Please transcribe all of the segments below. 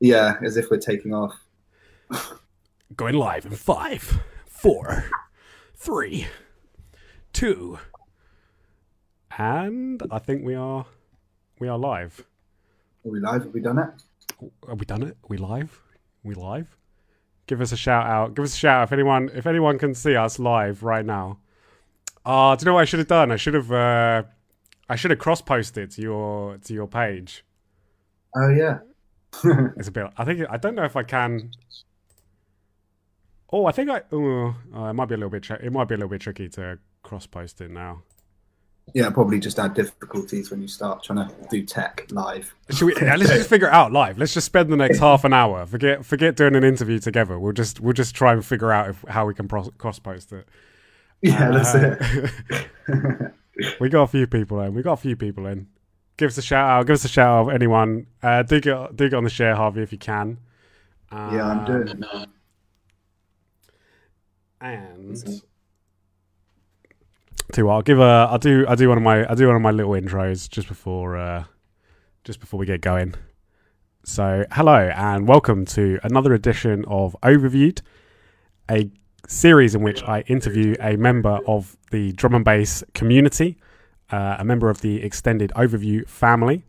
Yeah, as if we're taking off. Going live in five, four, three, two, and I think we are we are live. Are we live? Have we done it? Have we done it? Are we live? Are we live? Give us a shout out. Give us a shout out if anyone if anyone can see us live right now. Ah, uh, do you know what I should have done? I should have uh, I should have cross posted to your to your page. Oh yeah. it's a bit. I think I don't know if I can. Oh, I think I. Oh, it might be a little bit. it might be a little bit tricky to cross post it now. Yeah, probably just add difficulties when you start trying to do tech live. Should we, yeah, let's just figure it out live. Let's just spend the next half an hour. Forget forget doing an interview together. We'll just we'll just try and figure out if, how we can cross post it. Yeah, that's uh, it. we got a few people in. We got a few people in. Give us a shout out. Give us a shout out. Anyone? Uh, do get do get on the share, Harvey, if you can. Um, yeah, I'm doing it now. And too, I'll give a. I'll do. I'll do one of my. I'll do one of my little intros just before. Uh, just before we get going. So, hello and welcome to another edition of Overviewed, a series in which I interview a member of the drum and bass community, uh, a member of the extended overview family.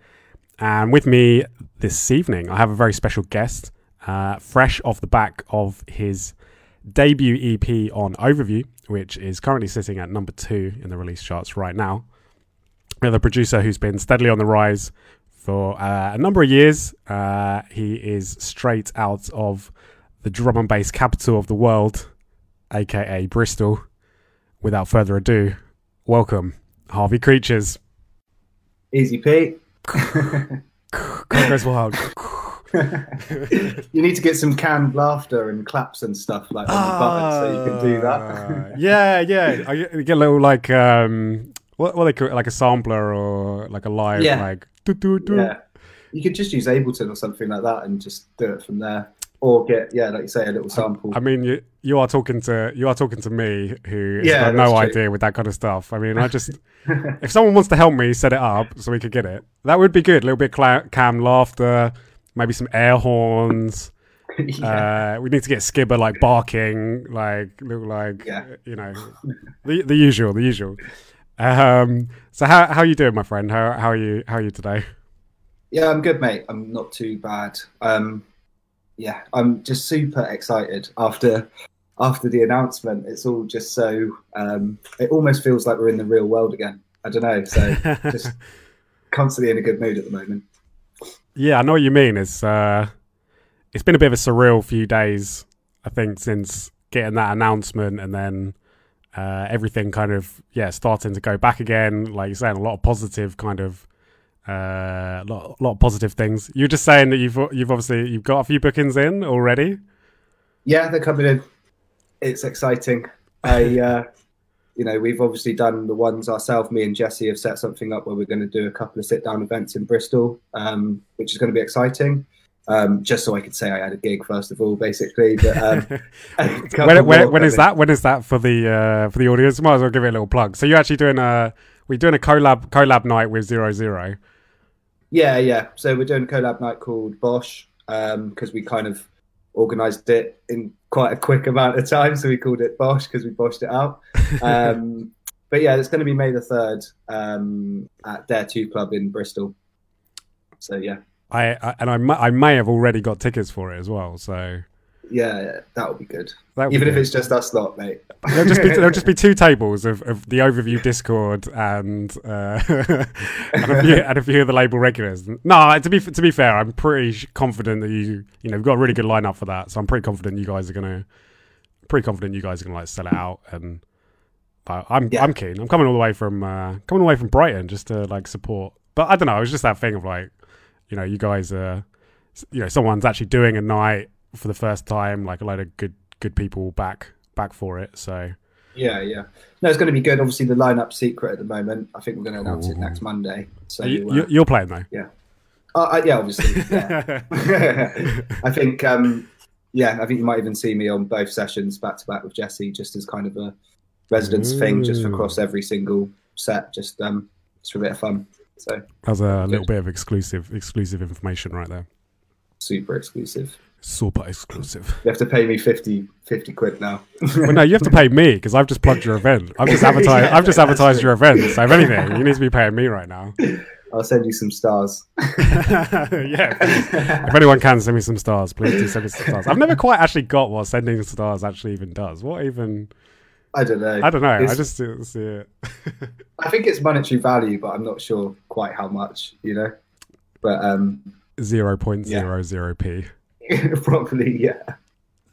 And with me this evening, I have a very special guest, uh, fresh off the back of his debut EP on Overview, which is currently sitting at number two in the release charts right now. We have a producer who's been steadily on the rise for uh, a number of years. Uh, he is straight out of the drum and bass capital of the world, aka Bristol. Without further ado, welcome, Harvey Creatures. Easy Pete. goes wild. you need to get some canned laughter and claps and stuff like on the button so you can do that. Ah, yeah, yeah. I get, get a little like um, what what they call it, like a sampler or like a live yeah. like. Doo, doo, doo. Yeah, you could just use Ableton or something like that and just do it from there or get yeah, like you say, a little sample. I mean, you you are talking to you are talking to me who yeah, has no true. idea with that kind of stuff. I mean, I just if someone wants to help me set it up so we could get it, that would be good. A little bit cam laughter, maybe some air horns. yeah. uh, we need to get Skipper like barking, like little like yeah. you know, the the usual, the usual. Um, so how how are you doing, my friend? How how are you how are you today? Yeah, I'm good, mate. I'm not too bad. Um, yeah, I'm just super excited after after the announcement. It's all just so um, it almost feels like we're in the real world again. I don't know, so just constantly in a good mood at the moment. Yeah, I know what you mean. It's uh, it's been a bit of a surreal few days, I think, since getting that announcement and then uh, everything kind of yeah starting to go back again. Like you're saying, a lot of positive kind of a uh, lot, lot of positive things. You're just saying that you've you've obviously you've got a few bookings in already. Yeah, they're coming in. It's exciting. I, uh, you know, we've obviously done the ones ourselves. Me and Jesse have set something up where we're going to do a couple of sit down events in Bristol, um, which is going to be exciting. Um, just so I could say I had a gig first of all, basically. But um, when, when, when is that? When is that for the uh, for the audience? Might as well give it a little plug. So you're actually doing a we're doing a collab collab night with Zero Zero. Yeah, yeah. So we're doing a collab night called Bosh because um, we kind of organised it in quite a quick amount of time, so we called it Bosh because we boshed it out. Um, but yeah, it's going to be May the third um, at Dare Two Club in Bristol. So yeah, I, I and I, I may have already got tickets for it as well. So yeah, that would be good. Even be if good. it's just us lot, mate. There'll just be there'll just be two tables of, of the overview Discord and uh, and, a few, and a few of the label regulars. No, to be to be fair, I'm pretty confident that you you know we've got a really good lineup for that. So I'm pretty confident you guys are gonna pretty confident you guys are gonna like sell it out and. I'm yeah. I'm keen. I'm coming all the way from uh, coming away from Brighton just to like support. But I don't know. It was just that thing of like, you know, you guys are, you know, someone's actually doing a night for the first time, like a lot of good good people back back for it. So yeah, yeah. No, it's going to be good. Obviously, the lineup secret at the moment. I think we're going to announce Ooh. it next Monday. So you, are uh, playing though. Yeah. Uh, yeah, obviously. Yeah. I think. Um, yeah, I think you might even see me on both sessions back to back with Jesse, just as kind of a residence Ooh. thing, just across every single set, just um, just for a bit of fun. So that's a good. little bit of exclusive exclusive information right there super exclusive. Super exclusive. You have to pay me 50, 50 quid now. well, no, you have to pay me because I've just plugged your event. I've just advertised. Yeah, I've just advertised your event. So if anything, you need to be paying me right now. I'll send you some stars. yeah. If anyone can send me some stars, please do send me some stars. I've never quite actually got what sending stars actually even does. What even? I don't know. I don't know. I It's- just see see it. I think it's monetary value, but I'm not sure quite how much, you know. But um, Zero point zero zero p. probably yeah.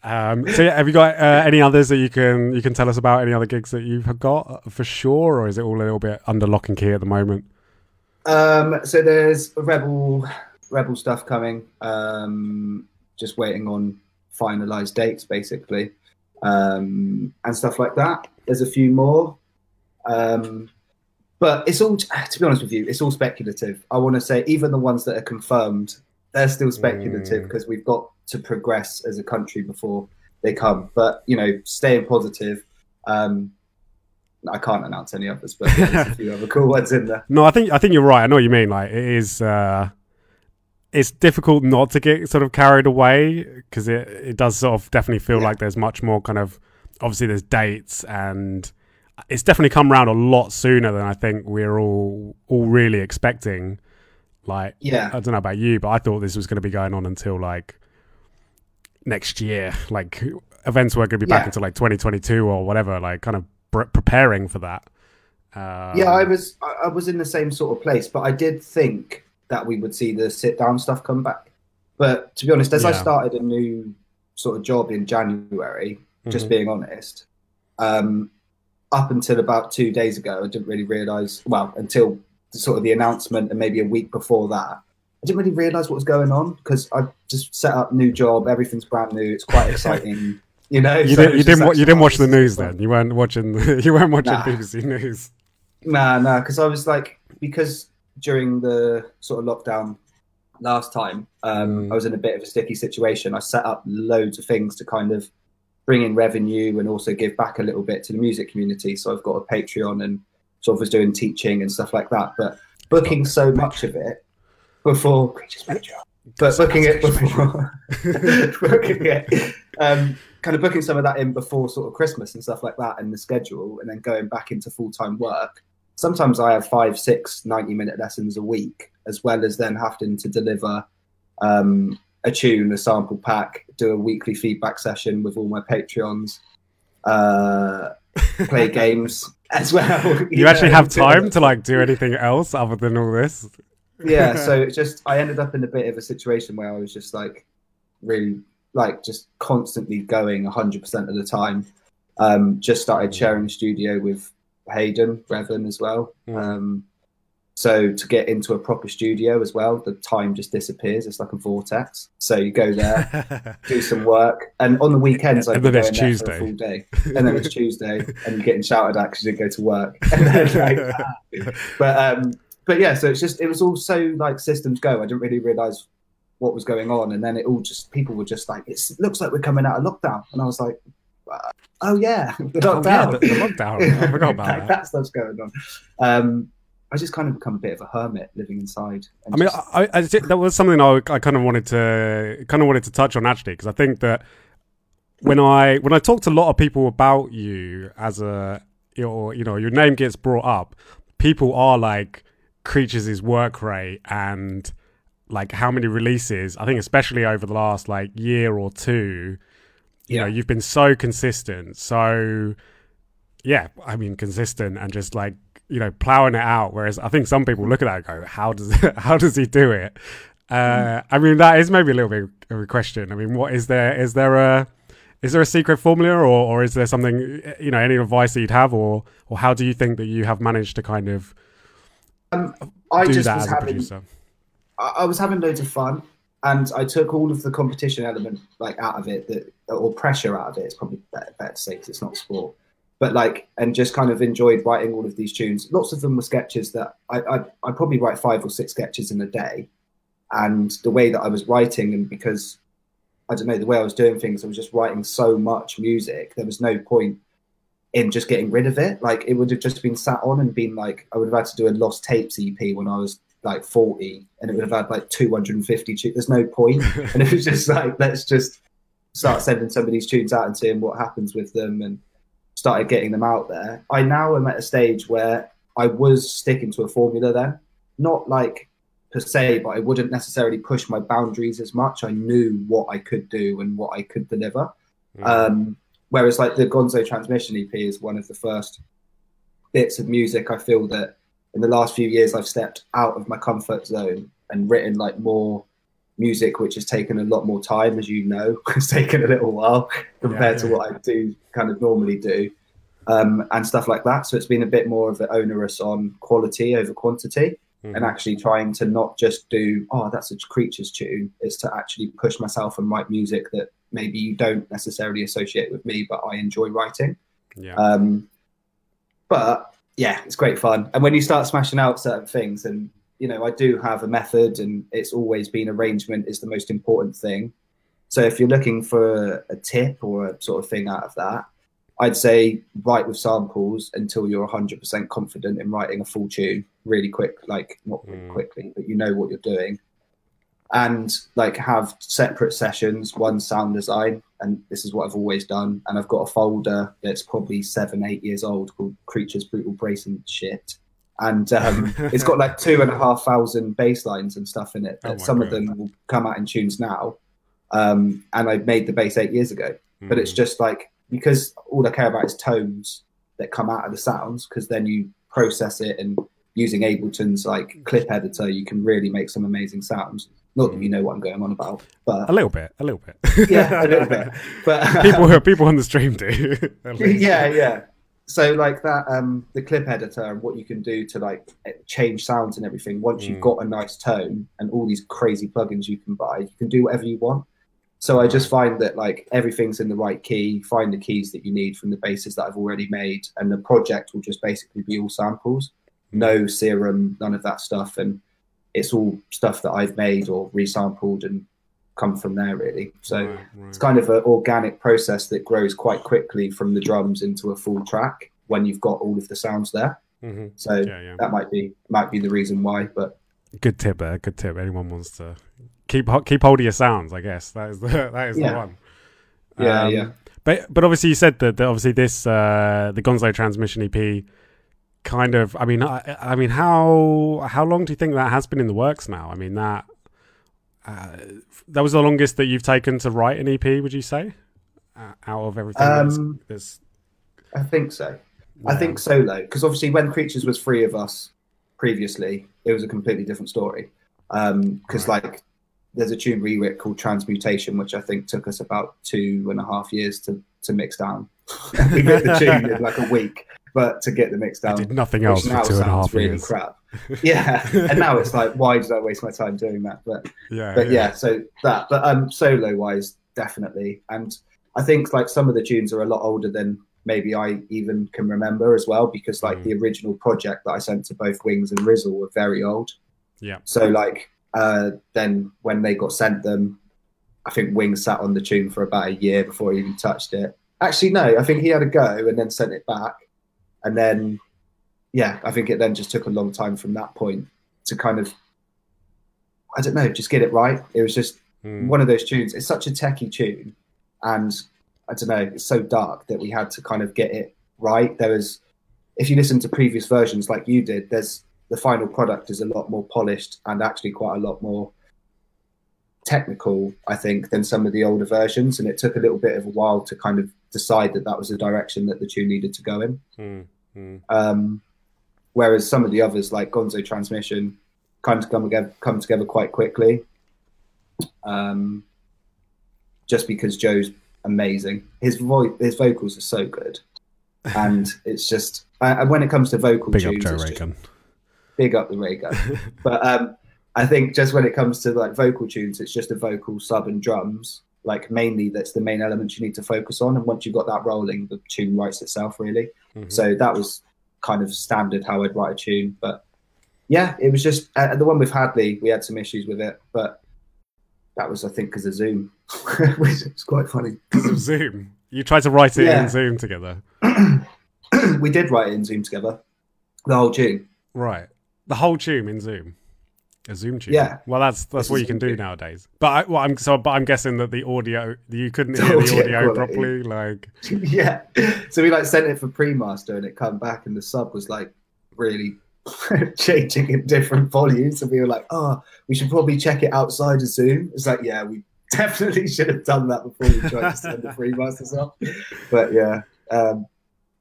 Um, so yeah, have you got uh, any others that you can you can tell us about? Any other gigs that you've got uh, for sure, or is it all a little bit under lock and key at the moment? Um, so there's rebel rebel stuff coming. Um, just waiting on finalized dates, basically, um, and stuff like that. There's a few more, um, but it's all. To be honest with you, it's all speculative. I want to say even the ones that are confirmed, they're still speculative Mm. because we've got to progress as a country before they come. But you know, staying positive. Um, I can't announce any others, but there's a few other cool ones in there. No, I think I think you're right. I know what you mean. Like it is, uh, it's difficult not to get sort of carried away because it it does sort of definitely feel Yeah. like there's much more kind of obviously there's dates and it's definitely come around a lot sooner than I think we're all all really expecting. Like Yeah. I don't know about you, but I thought this was going to be going on until like next year. Like events weren't going to be back Yeah. until like 2022 or whatever. Like kind of pre- preparing for that. Um, yeah, I was I was in the same sort of place, but I did think that we would see the sit down stuff come back. But to be honest, as I started a new sort of job in January, just Mhm. being honest, um, up until about two days ago, I didn't really realise. Well, until sort of the announcement, and maybe a week before that, I didn't really realise what was going on because I just set up new job, everything's brand new, it's quite exciting. You know, You, so did, it's you didn't. wa- You didn't oh, watch the news then. You weren't watching. The, you weren't watching Nah. BBC News. Nah, nah, because I was like, because during the sort of lockdown last time, um, Mm. I was in a bit of a sticky situation. I set up loads of things to kind of bring in revenue and also give back a little bit to the music community. So I've got a Patreon and sort of was doing teaching and stuff like that. But booking so much of it before but booking it before booking it, um, kind of booking some of that in before sort of Christmas and stuff like that and the schedule, and then going back into full time work. Sometimes I have five, six 90 minute lessons a week, as well as then having to deliver um, a tune, a sample pack, do a weekly feedback session with all my Patreons, uh, play games as well. You actually know, have time to like do anything else other than all this. yeah so it just i ended up in a bit of a situation where i was just like really like just constantly going 100% of the time um just started sharing a studio with hayden Revan as well Mm. um so to get into a proper studio as well the time just disappears it's like a vortex so you go there do some work and on the weekends I And then go it's in there for a Tuesday. full day and then it's Tuesday, and you're getting shouted at because you didn't go to work. And then, like, but um, but yeah, so it's just it was all so like systems go. I didn't really realize what was going on, and then it all just people were just like, it's, it looks like we're coming out of lockdown, and I was like, uh, oh yeah, the Oh, yeah, lockdown, the, the lockdown. I forgot about Like, that. that stuff's going on. Um, I just kind of become a bit of a hermit living inside. I mean, just- I, I, that was something I, I kind of wanted to kind of wanted to touch on actually because I think that when I when I talk to a lot of people about you as a your you know your name gets brought up, people are like creatures' is work rate and like how many releases. I think especially over the last like year or two, you Yeah. know, you've been so consistent, so yeah, I mean consistent and just like you know plowing it out. Whereas I think some people look at that and go, how does how does he do it? Mm. Uh, I mean that is maybe a little bit of a question. I mean, what is there? Is there a is there a secret formula, or, or is there something eh, you know any advice that you'd have, or or how do you think that you have managed to kind of um, I do just that was as a having producer? I, I was having loads of fun, and I took all of the competition element like out of it, that or pressure out of it. It's probably better, better to say because it's not sport, but like, and just kind of enjoyed writing all of these tunes. Lots of them were sketches that I I I probably write five or six sketches in a day, and the way that I was writing, and because I don't know the way I was doing things, I was just writing so much music. There was no point in just getting rid of it. Like it would have just been sat on and been like I would have had to do a lost tapes EP when I was like 40 and it would have had like 250 tunes. There's no point. and it was just like, let's just start sending some of these tunes out and seeing what happens with them and started getting them out there. I now am at a stage where I was sticking to a formula then, not like per se, but I wouldn't necessarily push my boundaries as much. I knew what I could do and what I could deliver. Mm. Um, whereas like the Gonzo Transmission EP is one of the first bits of music I feel that in the last few years I've stepped out of my comfort zone and written like more music which has taken a lot more time as you know it's taken a little while compared yeah, yeah. to what I do kind of normally do um, and stuff like that so it's been a bit more of an onerous on quality over quantity mm-hmm. and actually trying to not just do oh that's a creatures tune it's to actually push myself and write music that maybe you don't necessarily associate with me but I enjoy writing yeah um, but yeah, it's great fun. And when you start smashing out certain things, and you know, I do have a method, and it's always been arrangement is the most important thing. So if you're looking for a tip or a sort of thing out of that, I'd say write with samples until you're 100% confident in writing a full tune really quick, like not mm. quickly, but you know what you're doing and like have separate sessions, one sound design, and this is what I've always done. And I've got a folder that's probably seven, eight years old called Creatures Brutal Bracing Shit. And um, it's got like two and a half thousand bass lines and stuff in it. Oh some God. of them will come out in tunes now. Um, and I made the bass eight years ago. Mm. But it's hmm. just like because all I care about is tones that come out of the sounds, because then you process it and using Ableton's like clip editor, you can really make some amazing sounds. Not that you know what I'm going on about, but a little bit, a little bit. yeah, a little bit. But um, people, people on the stream do. yeah, yeah. So like that, um, the clip editor and what you can do to like change sounds and everything. Once mm. you've got a nice tone and all these crazy plugins you can buy, you can do whatever you want. So I just find that like everything's in the right key. Find the keys that you need from the bases that I've already made, and the project will just basically be all samples, no serum, none of that stuff, and it's all stuff that I've made or resampled and come from there really. So right, right. it's kind of an organic process that grows quite quickly from the drums into a full track when you've got all of the sounds there. Mm-hmm. So yeah, yeah. that might be might be the reason why. But good tip there. Good tip. Anyone wants to keep keep hold of your sounds, I guess that is the that is yeah. the one. Yeah, um, yeah. But but obviously you said that, that obviously this uh, the Gonzo Transmission EP kind of i mean I, I, mean how how long do you think that has been in the works now i mean that uh, that was the longest that you've taken to write an ep would you say? Uh, out of everything um, there's, i think so. Yeah. i think solo because obviously when creatures was free of us previously it was a completely different story. Because um, right. like there's a tune rewrite called transmutation which i think took us about two and a half years to to mix down. We wrote the tune in like a week but to get the mix down. I did nothing else now for two and a half really years. crap. Yeah, and now it's like, why did I waste my time doing that? But yeah, but yeah, yeah so that. But um, solo wise, definitely, and I think like some of the tunes are a lot older than maybe I even can remember as well, because like mm. the original project that I sent to both Wings and Rizzle were very old. Yeah. So like uh, then when they got sent them, I think Wings sat on the tune for about a year before he even touched it. Actually, no, I think he had a go and then sent it back and then yeah, I think it then just took a long time from that point to kind of I don't know, just get it right. It was just mm. one of those tunes. It's such a techie tune, and I don't know, it's so dark that we had to kind of get it right. There was, if you listen to previous versions like you did, there's the final product is a lot more polished and actually quite a lot more technical, I think, than some of the older versions. And it took a little bit of a while to kind of decide that that was the direction that the tune needed to go in. Mm, mm. Um, whereas some of the others, like Gonzo Transmission, kind of come together, come together quite quickly. Um, just because Joe's amazing, his voice, his vocals are so good, and it's just. And when it comes to vocal big tunes, up Joe Raygun. Big up the Raygun, but um, I think just when it comes to like vocal tunes, it's just a vocal sub and drums like mainly that's the main element you need to focus on. And once you've got that rolling the tune writes itself really. Mm-hmm. so that was kind of standard how i'd write a tune. But yeah it was just uh, the one with hadley we had some issues with it. But that was i think because of zoom. Which is quite funny. Zoom. You tried to write it yeah. in zoom together. We did write it in zoom together. The whole tune. Right. The whole tune in zoom A Zoom tune. Yeah. Well, that's that's It's what you can do tune. nowadays. But I, well, I'm so, but I'm guessing that the audio you couldn't hear the audio properly. Like, yeah. So we like sent it for pre-master and it come back and the sub was like really changing in different volumes and we were like, oh, we should probably check it outside of Zoom. It's like, yeah, we definitely should have done that before we tried to send the pre-master sub. But yeah, um,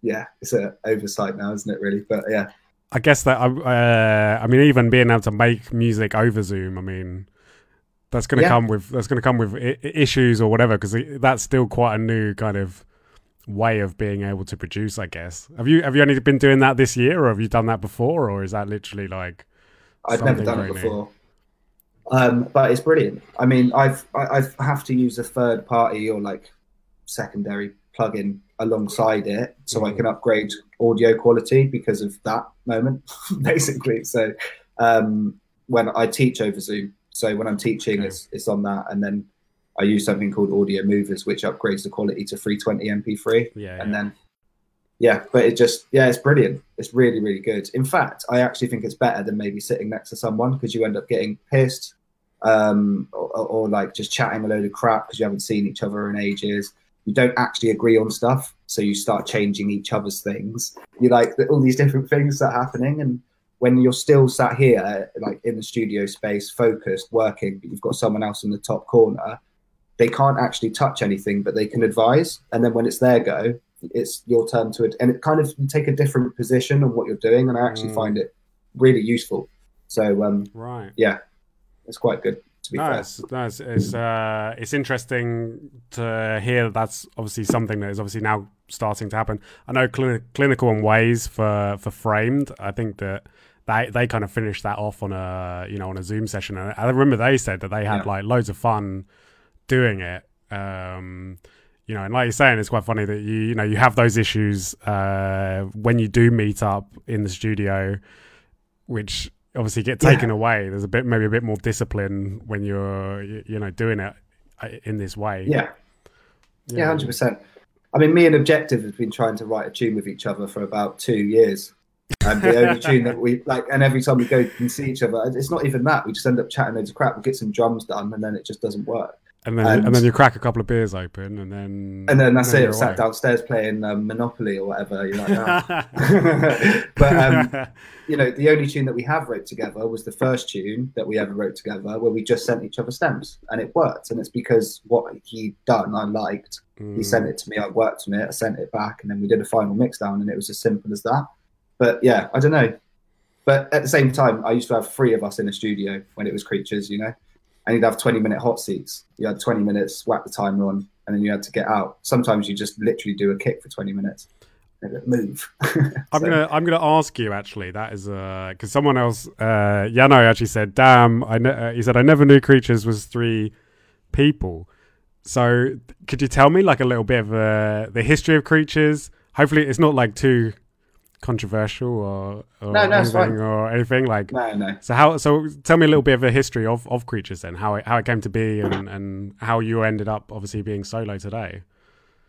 yeah, it's an oversight now, isn't it? Really? But yeah, I guess that I, uh, I mean, even being able to make music over Zoom, I mean, that's going to Yeah. come with that's going to come with I- I- issues or whatever because that's still quite a new kind of way of being able to produce. I guess. Have you have you only been doing that this year, or have you done that before, or is that literally like? I've never done very it before. Um, but it's brilliant. I mean, I've I, I have to use a third party or like secondary plugin alongside it so I Mhm. can upgrade audio quality because of that moment, basically. So um, when I teach over Zoom, so when I'm teaching, Okay. it's it's on that, and then I use something called Audiomovers, which upgrades the quality to 320 MP3 Yeah, and yeah. then yeah but it just yeah it's brilliant it's really really good in fact i actually think it's better than maybe sitting next to someone because you end up getting pissed um or, or, or like just chatting a load of crap because you haven't seen each other in ages you don't actually agree on stuff so you start changing each other's things you like all these different things that are happening and when you're still sat here like in the studio space focused working but you've got someone else in the top corner they can't actually touch anything but they can advise and then when it's their go it's your turn to it and it kind of you take a different position on what you're doing and i actually Mm. find it really useful so um right. yeah it's quite good to be No, fair it's, no, it's uh, it's interesting to hear that that's obviously something that is obviously now starting to happen. I know cli- clinical and ways for for framed. I think that they they kind of finished that off on a you know on a Zoom session, and I remember they said that they had Yeah. like loads of fun doing it. Um, you know, and like you're saying, it's quite funny that you you know you have those issues uh, when you do meet up in the studio, which obviously get Yeah. taken away. There's a bit maybe a bit more discipline when you're you know doing it uh, in this way. yeah yeah 100% i mean me and objective have been trying to write a tune with each other for about two years and the only tune that we like and every time we go and see each other it's not even that we just end up chatting loads of crap we get some drums done and then it just doesn't work and then and- and then you crack a couple of beers open, and then and then that's it you're sat away. downstairs playing um, monopoly or whatever you're like "Ah." but um, you know, the only tune that we have wrote together was the first tune that we ever wrote together, where we just sent each other stems, and it worked. And it's because what he'd done, I liked. He Mm. sent it to me, I worked on it, I sent it back, and then we did a final mix down, and it was as simple as that. But yeah, I don't know. But at the same time, I used to have three of us in a studio when it was Creatures, you know, and you'd have 20 minute hot seats. You had 20 minutes, whack the timer on, and then you had to get out. Sometimes you just literally do a kick for 20 minutes move. I'm gonna I'm gonna ask you actually. That is because someone else, uh, Yano actually said, "Damn!" I ne- uh, he said I never knew creatures was three people. So could you tell me like a little bit of uh, the history of creatures? Hopefully, it's not like too controversial or, or No, no, anything or anything like. No, no. So how? So tell me a little bit of a history of, of creatures then, how it how it came to be, and, and how you ended up obviously being solo today.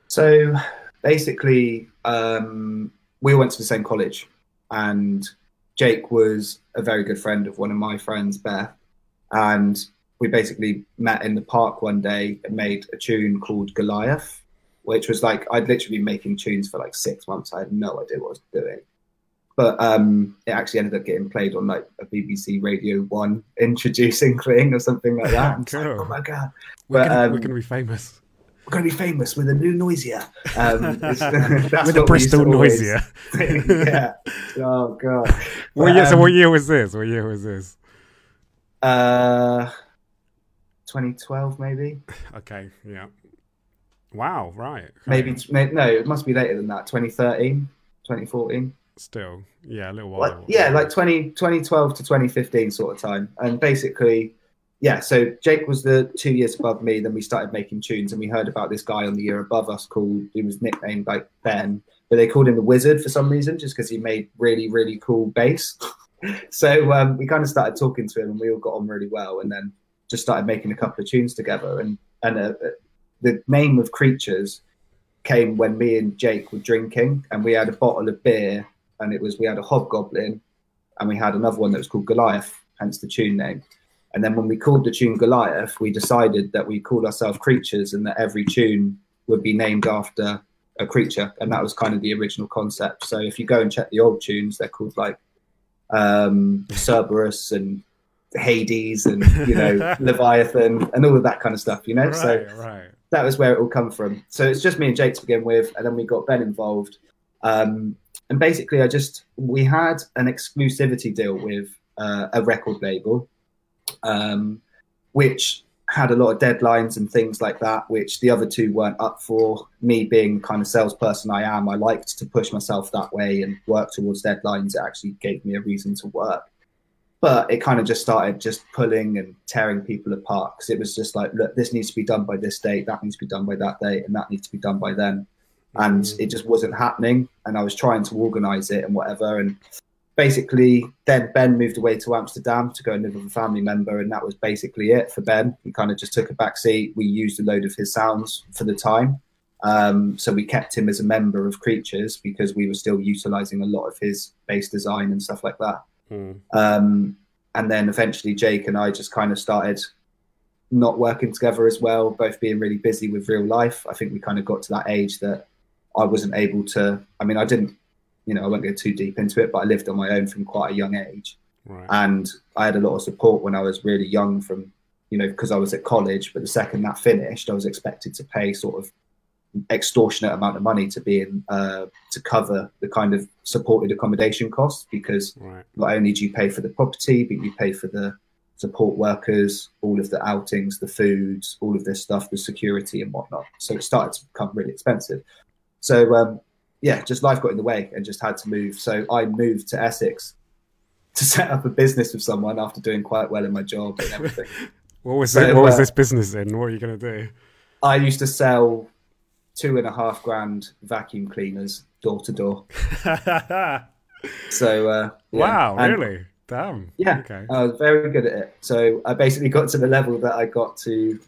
So basically, um, we went to the same college, and Jake was a very good friend of one of my friends, Beth, and we basically met in the park one day and made a tune called Goliath, which was like I'd literally been making tunes for like six months. I had no idea what I was doing. But um, it actually ended up getting played on like a BBC Radio One introducing thing or something like that. It's like, oh my god, We're, But, gonna, um, we're gonna be famous we're going to be famous with a new noisier. Um, that's with a what Bristol noisier. yeah. Oh god. What But, year, so um, what year was this? What year was this? Uh, 2012 maybe. Okay, yeah. Wow, right. okay. Maybe no, it must be later than that. 2013, 2014. still, yeah, a little while. Like, yeah, like 20, 2012 to 2015 sort of time. And basically, yeah, so Jake was the two years above me. Then we started making tunes, and we heard about this guy on the year above us called, he was nicknamed like Ben, but they called him the Wizard for some reason, just because he made really, really cool bass. so um, we kind of started talking to him, and we all got on really well. And then just started making a couple of tunes together. And and uh, the name of Creatures came when me and Jake were drinking, and we had a bottle of beer, and it was we had a Hobgoblin, and we had another one that was called Goliath, hence the tune name. And then when we called the tune Goliath, we decided that we called ourselves creatures and that every tune would be named after a creature. And that was kind of the original concept. So if you go and check the old tunes, they're called like um, Cerberus and Hades and, you know, Leviathan and all of that kind of stuff, you know? Right, so right. That was where it all come from. So it's just me and Jake to begin with, and then we got Ben involved. Um, and basically, I just we had an exclusivity deal with uh, a record label, um, which had a lot of deadlines and things like that, which the other two weren't up for. Me being the kind of salesperson I am, I liked to push myself that way and work towards deadlines. It actually gave me a reason to work but it kind of just started just pulling and tearing people apart because it was just like look this needs to be done by this date that needs to be done by that date and that needs to be done by then. And Mm. it just wasn't happening and i was trying to organize it and whatever and basically then ben moved away to amsterdam to go and live with a family member and that was basically it for ben. He kind of just took a back seat. We used a load of his sounds for the time um, so we kept him as a member of creatures because we were still utilizing a lot of his bass design and stuff like that Hmm. um, and then eventually Jake and I just kind of started not working together as well, both being really busy with real life. I think we kind of got to that age that I wasn't able to. I mean, I didn't, you know, I won't go too deep into it, but I lived on my own from quite a young age. Right. And I had a lot of support when I was really young from, you know, because I was at college. But the second that finished, I was expected to pay sort of extortionate amount of money to be in uh, to cover the kind of supported accommodation costs because right. not only do you pay for the property, but you pay for the support workers, all of the outings, the foods, all of this stuff, the security and whatnot. So it started to become really expensive. So um, yeah, just life got in the way and just had to move. So I moved to Essex to set up a business with someone after doing quite well in my job and everything. What was So? What was uh, this business in? What are you going to do? I used to sell two and a half grand vacuum cleaners door to door. So uh, yeah. wow, And- really? Damn. Yeah. Okay. I was very good at it. So I basically got to the level that I got to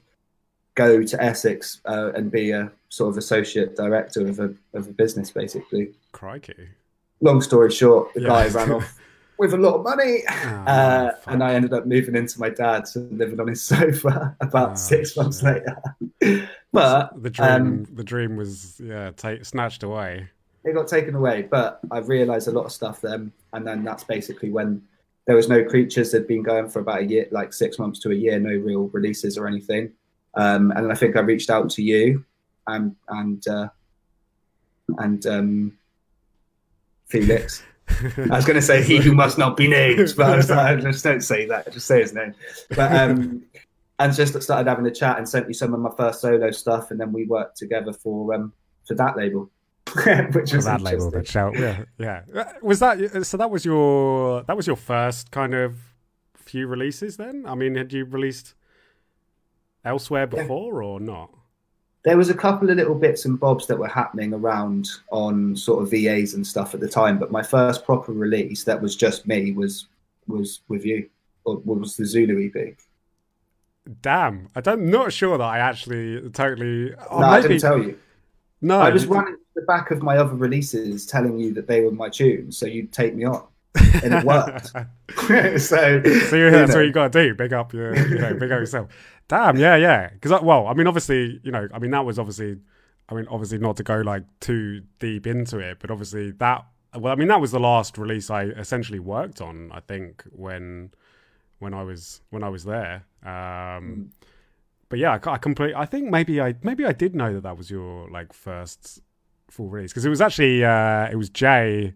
go to Essex uh, and be a sort of associate director of a of a business. Basically, Crikey. long story short, the Yeah. guy ran off with a lot of money, Oh, uh, and I ended up moving into my dad's and living on his sofa about Oh, six months shit. later. But the dream, um, the dream was yeah, snatched away. it got taken away. But I realised a lot of stuff then, and then that's basically when there was no creatures had been going for about a year, like six months to a year, no real releases or anything. Um, and then I think I reached out to you and and uh, and um, Felix. I was going to say he who must not be named, but I was like, just don't say that. Just say his name. But um, and just started having a chat and sent me some of my first solo stuff, and then we worked together for um for that label, which was that label, that shout, yeah, yeah. Uh, Was that so? That was your that was your first kind of few releases. Then, I mean, had you released elsewhere Yeah. before or not? there was a couple of little bits and bobs that were happening around on sort of VAs and stuff at the time, but my first proper release that was just me was was with you, or was the Zulu EP. Damn, I don't not sure that I actually totally. no, I didn't tell you. No, I was running the back of my other releases, telling you that they were my tunes, so you'd take me on, and it worked. so, so you, you that's know. what you got to do. Big up your, you know, big up yourself. Damn, yeah, yeah. Because well, I mean, obviously, you know, I mean, that was obviously, I mean, obviously not to go like too deep into it, but obviously that, well, I mean, that was the last release I essentially worked on. I think when, when I was when I was there. Um, but yeah, I, I complete. I think maybe I maybe I did know that that was your like first full release because it was actually uh, it was Jay.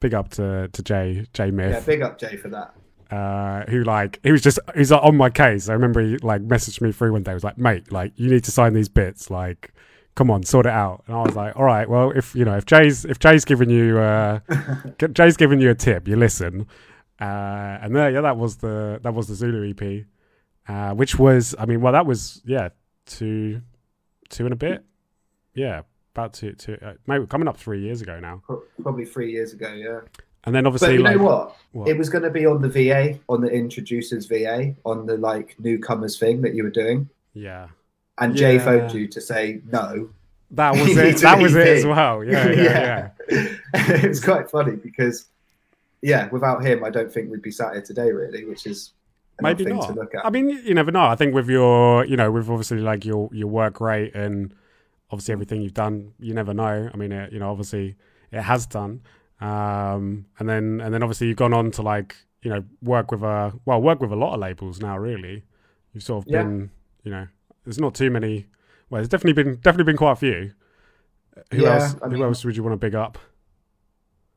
Big up to to Jay Jay Myth yeah, big up Jay for that. uh, who like he was just he's like on my case. I remember he like messaged me through one day. He was like, "Mate, like you need to sign these bits. Like, come on, sort it out." And I was like, "All right, well, if you know if Jay's if Jay's giving you uh, Jay's giving you a tip, you listen." Uh, and there, yeah, that was the that was the Zulu EP, uh, which was I mean, well, that was yeah two two and a bit, yeah, about two two uh, maybe coming up three years ago now. Probably three years ago, yeah. And then But obviously, you like, know what? what? It was going to be on the VA, on the introducers VA, on the like newcomers thing that you were doing. yeah, And Jay Yeah. phoned you to say no. that was it. that was it as well. Yeah, yeah, yeah. it's quite funny because yeah, without him, I don't think we'd be sat here today, really, which is maybe not. I mean, you never know. I think with your, you know, with obviously like your your work rate and obviously everything you've done, you never know. I mean, it, you know, obviously it has done, um, and then and then obviously you've gone on to like you know work with a well work with a lot of labels now. Really, you've sort of Yeah. been, you know, there's not too many. Well, there's definitely been definitely been quite a few. Who Yeah, else? I who else would you want to big up?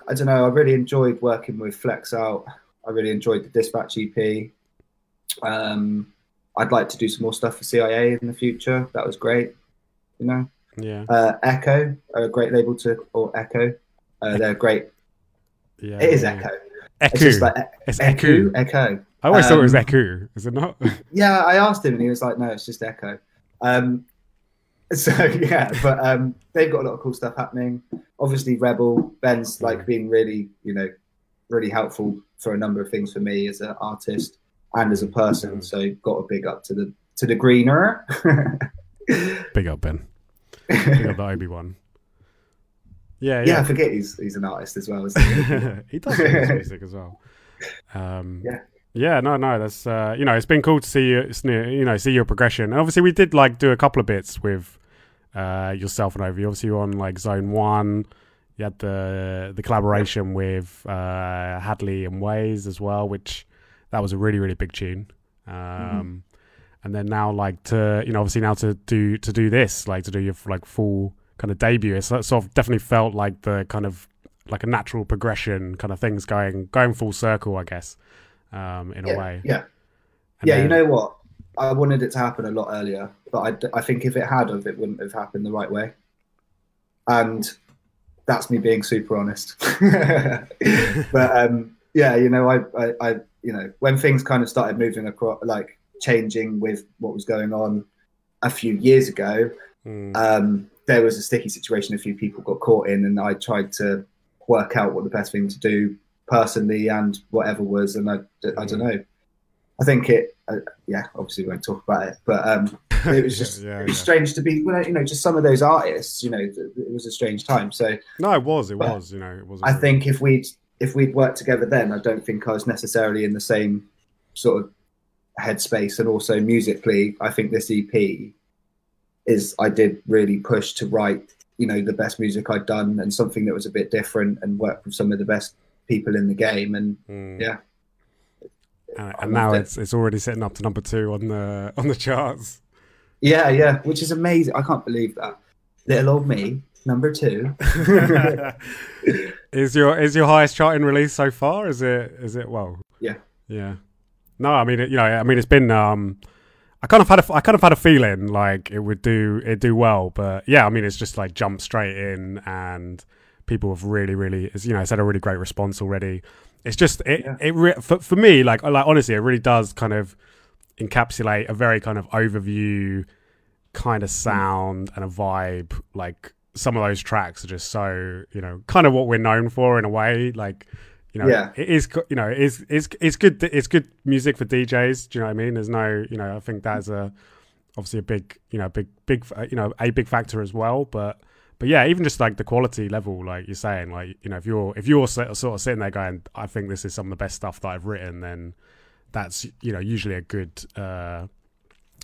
I don't know. I really enjoyed working with Flexout. I really enjoyed the Dispatch EP. Um, I'd like to do some more stuff for CIA in the future. That was great. You know, Yeah, uh, Echo, a great label to or Echo. Uh, they're great. yeah. It is yeah. Echo. Echo. It's like it's Echo. Echo. I always thought it was Um, Echo. Is it not? Yeah, I asked him and he was like, "No, it's just Echo." Um, so yeah, but um, they've got a lot of cool stuff happening. Obviously, Rebel Ben's like been really, you know, really helpful for a number of things for me as an artist and as a person. So got a big up to the to the greener. big up Ben. Big up the Obi Wan. Yeah, yeah, I forget he's he's an artist as well. Isn't he? he does music as well. Um, Yeah. Yeah, no, no, that's uh, you know, it's been cool to see you, new- you know, see your progression. And obviously, we did like do a couple of bits with uh, yourself and Ovi. Obviously, you were on like Zone One. You had the the collaboration with uh, Hadley and Ways as well, which that was a really really big tune. Um, And then now, like to you know, obviously now to do to do this, like to do your like full kind of debut, it's sort of definitely felt like the kind of like a natural progression kind of things going going full circle, I guess, um, in a way. yeah, And yeah. You know what? I wanted it to happen a lot earlier, but I, I think if it had of, it wouldn't have happened the right way. And that's me being super honest. but um, yeah, you know, I, I, I, you know, when things kind of started moving across, like changing with what was going on a few years ago, Mm, um, there was a sticky situation a few people got caught in, and I tried to work out what the best thing to do personally and whatever was, and I, I don't know. I think it, uh, yeah, obviously we won't talk about it, but um, it was just yeah, it was yeah. strange to be, well, you know, just some of those artists, you know, it was a strange time. So No, it was, it was, you know, it was. I think if we'd if we'd worked together then, I don't think I was necessarily in the same sort of headspace, and also musically, I think this EP is I did really push to write, you know, the best music I'd done and something that was a bit different, and work with some of the best people in the game, and Mm. yeah. and, and now it. it's it's already sitting up to number two on the on the charts. yeah, yeah, which is amazing. I can't believe that. Little old me, number two. is your is your highest charting release so far? Is it is it well? Yeah. Yeah. No, I mean, it, you know, I mean, it's been. um I kind of had a, I kind of had a feeling like it would do it do well, but yeah, I mean, it's just like jumped straight in, and people have really, really, you know, it's had a really great response already. It's just it, Yeah. it re- for for me, like, like honestly, it really does kind of encapsulate a very kind of overview kind of sound and a vibe. Like some of those tracks are just so you know, kind of what we're known for in a way. Like you know, Yeah. it is you know, it's it's it's good. It's good music for DJs. Do you know what I mean? There's no you know, I think that's a obviously a big you know big big uh, you know a big factor as well, but. But yeah, even just like the quality level, like you're saying, like you know, if you're if you're sort of sitting there going, I think this is some of the best stuff that I've written, then that's you know usually a good uh,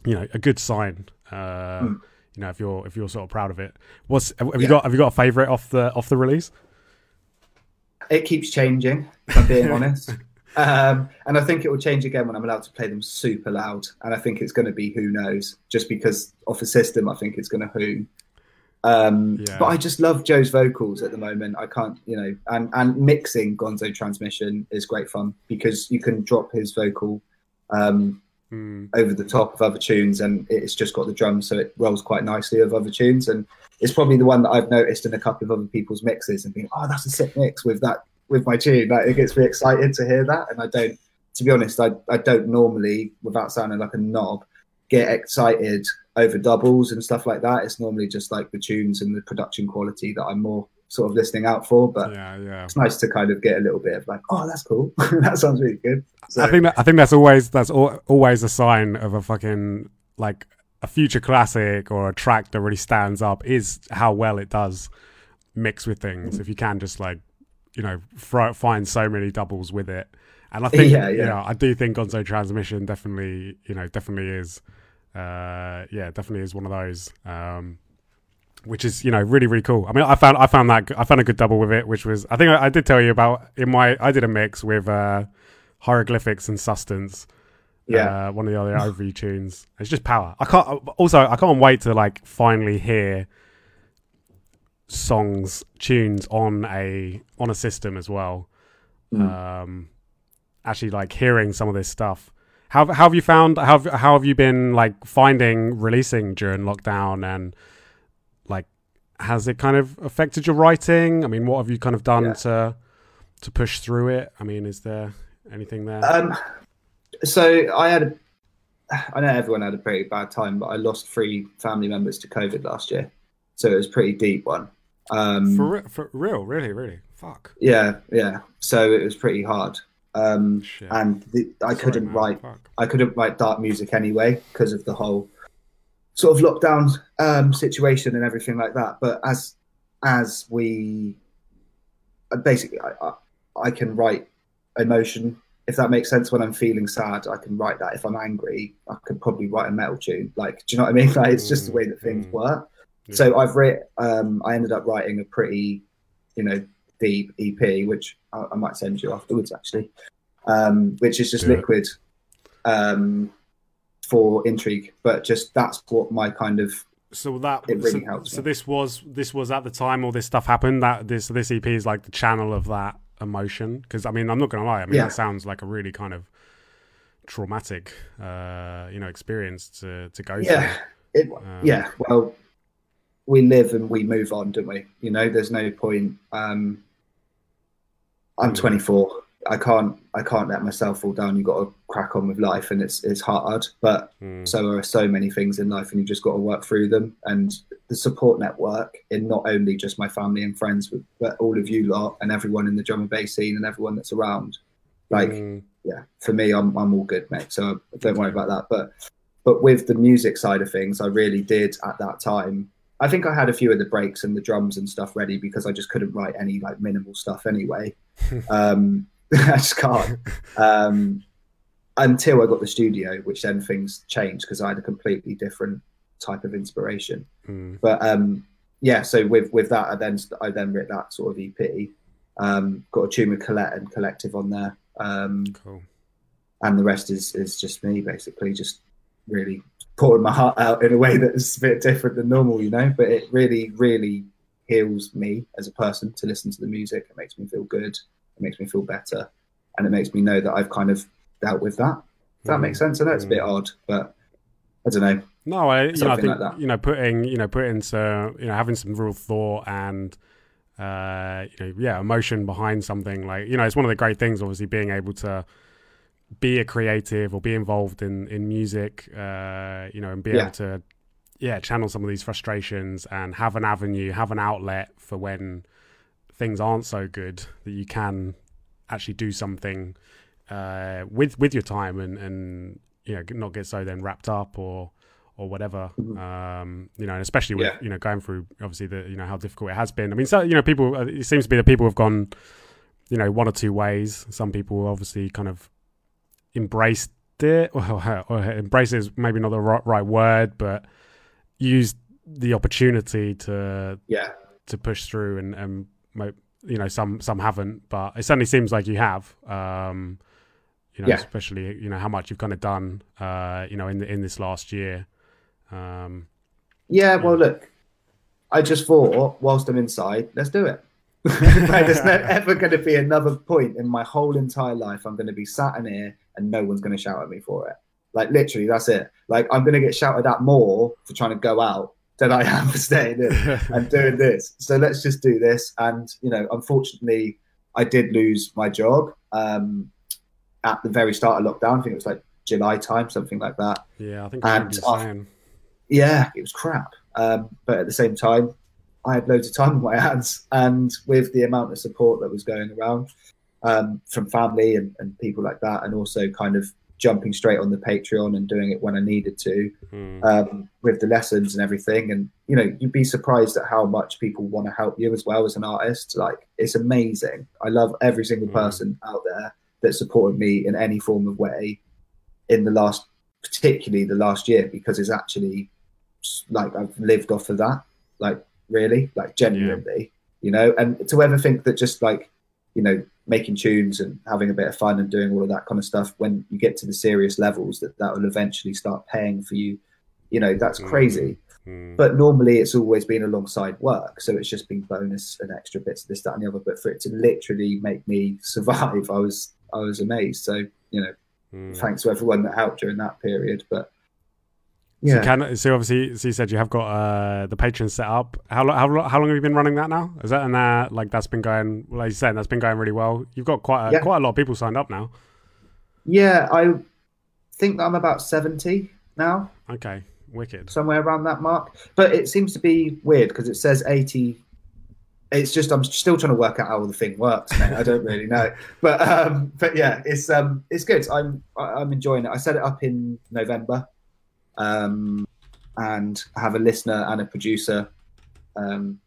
you know a good sign. Uh, Mm. You know, if you're if you're sort of proud of it. What's have you Yeah. got? Have you got a favorite off the off the release? it keeps changing, if I'm being honest. Um, and I think it will change again when I'm allowed to play them super loud. And I think it's going to be who knows, just because off the system, I think it's going to who. Um, Yeah. But I just love Joe's vocals at the moment. I can't, you know, and, and mixing Gonzo Transmission is great fun because you can drop his vocal um, Mm, over the top of other tunes and it's just got the drums so it rolls quite nicely of other tunes and it's probably the one that I've noticed in a couple of other people's mixes and being oh that's a sick mix with that with my tune like it gets me excited to hear that and I don't to be honest I, I don't normally without sounding like a knob get excited over doubles and stuff like that it's normally just like the tunes and the production quality that I'm more sort of listening out for but yeah, yeah. it's nice to kind of get a little bit of like oh that's cool that sounds really good so, I think that I think that's always that's al- always a sign of a fucking like a future classic or a track that really stands up is how well it does mix with things. If you can just like you know fr- find so many doubles with it. And I think Yeah, yeah, yeah. I do think Gonzo Transmission definitely you know definitely is uh yeah definitely is one of those um which is you know really really cool. I mean I found I found that I found a good double with it which was I think I, I did tell you about in my I did a mix with uh hieroglyphics and sustenance Yeah. uh, one of the other overview tunes. It's just power. I can't. Also, I can't wait to like finally hear songs, tunes on a on a system as well. Mm. Um, actually, like hearing some of this stuff. How how have you found? How have, how have you been like finding releasing during lockdown and like has it kind of affected your writing? I mean, what have you kind of done Yeah. to to push through it? I mean, is there anything there? Um, so I had, a, I know everyone had a pretty bad time, but I lost three family members to COVID last year, so it was a pretty deep one. Um, for for real, really, really. Fuck. yeah, yeah. So it was pretty hard, um, and the, I Sorry, couldn't man. write. Fuck. I couldn't write dark music anyway because of the whole sort of lockdown um, situation and everything like that. But as as we uh, basically, I, I, can write emotion if that makes sense. When I'm feeling sad, I can write that. If I'm angry, I could probably write a metal tune. Like, do you know what I mean? Like, it's just the way that things Mm, work. Yeah. So I've writ. Um, I ended up writing a pretty, you know, deep EP, which I, I might send you afterwards, actually. Um, which is just it. liquid, um, for intrigue. But just that's what my kind of So that It really so, helps so me. this was this was at the time all this stuff happened. That this this EP is like the channel of that emotion. Because I mean, I'm not gonna lie. I mean, Yeah. that sounds like a really kind of traumatic, uh, you know, experience to to go yeah, it, through. Um, yeah. Well, we live and we move on, don't we? You know, there's no point. Um, I'm Mm. 24. I can't. I can't let myself fall down. You've got to crack on with life, and it's it's hard. But mm, so are so many things in life, and you've just got to work through them. And the support network in not only just my family and friends, but, but all of you lot and everyone in the drum and bass scene and everyone that's around. Like, mm, yeah, for me, I'm I'm all good, mate. So don't worry about that. But but with the music side of things, I really did at that time. I think I had a few of the breaks and the drums and stuff ready because I just couldn't write any like minimal stuff anyway. um, I just can't. Um, until I got the studio, which then things changed because I had a completely different type of inspiration. mm, But um, yeah, so with with that, I then I then wrote that sort of EP. Um, got a tune with Colette and Collective on there, um, cool. and the rest is is just me basically, just really pouring my heart out in a way that's a bit different than normal, you know. But it really, really heals me as a person to listen to the music. It makes me feel good. It makes me feel better, and it makes me know that I've kind of dealt with that. If that Mm, makes sense. I know it's a bit odd, but I don't know. No, I, you know, I think like that. you know, putting you know, putting some, you know, having some real thought and uh, you know, yeah, emotion behind something like you know, it's one of the great things, obviously, being able to be a creative or be involved in in music, uh, you know, and be Yeah. able to yeah, channel some of these frustrations and have an avenue, have an outlet for when things aren't so good that you can actually do something uh, with with your time and and you know not get so then wrapped up or or whatever Mhm. um you know and especially with Yeah. you know going through obviously the you know how difficult it has been i mean so you know people it seems to be that people have gone you know one or two ways some people obviously kind of embraced it or, or embrace is maybe not the right, right word but used the opportunity to Yeah, to push through and and you know some some haven't but it certainly seems like you have um you know Yeah. especially you know how much you've kind of done uh you know in the, in this last year um yeah. Well, look, I just thought whilst I'm inside, let's do it. like, there's never ever going to be another point in my whole entire life I'm going to be sat in here and no one's going to shout at me for it. Like literally, that's it. Like I'm going to get shouted at more for trying to go out than I am for staying in and doing this. So let's just do this. And you know, unfortunately, I did lose my job um, at the very start of lockdown. I think it was like July time, something like that. yeah i think And Yeah, it was crap. Um, but at the same time, I had loads of time on my hands, and with the amount of support that was going around um, from family and, and people like that, and also kind of jumping straight on the Patreon and doing it when I needed to Mm. um, with the lessons and everything. And you know, you'd be surprised at how much people want to help you as well as an artist. Like it's amazing. I love every single Mm. person out there that supported me in any form of way in the last, particularly the last year, because it's actually like I've lived off of that. Like really, like genuinely, you know. And to ever think that just like you know making tunes and having a bit of fun and doing all of that kind of stuff when you get to the serious levels that that will eventually start paying for you you know that's Mm. crazy Mm. but normally it's always been alongside work so it's just been bonus and extra bits of this that and the other but for it to literally make me survive i was i was amazed so you know Mm. thanks to everyone that helped during that period but yeah you can, so obviously, so you said you have got uh, the Patreon set up. How long? How, lo- how long have you been running that now? Is that an uh, like that's been going? Like you said, that's been going really well. You've got quite a, Yeah. quite a lot of people signed up now. yeah i think that i'm about 70 now Okay, wicked. somewhere around that mark. But it seems to be weird because it says 80. It's just I'm still trying to work out how the thing works, mate. I don't really know, but um, but yeah, it's um, it's good. I'm I'm enjoying it. I set it up in November, um, and have a listener and a producer, um,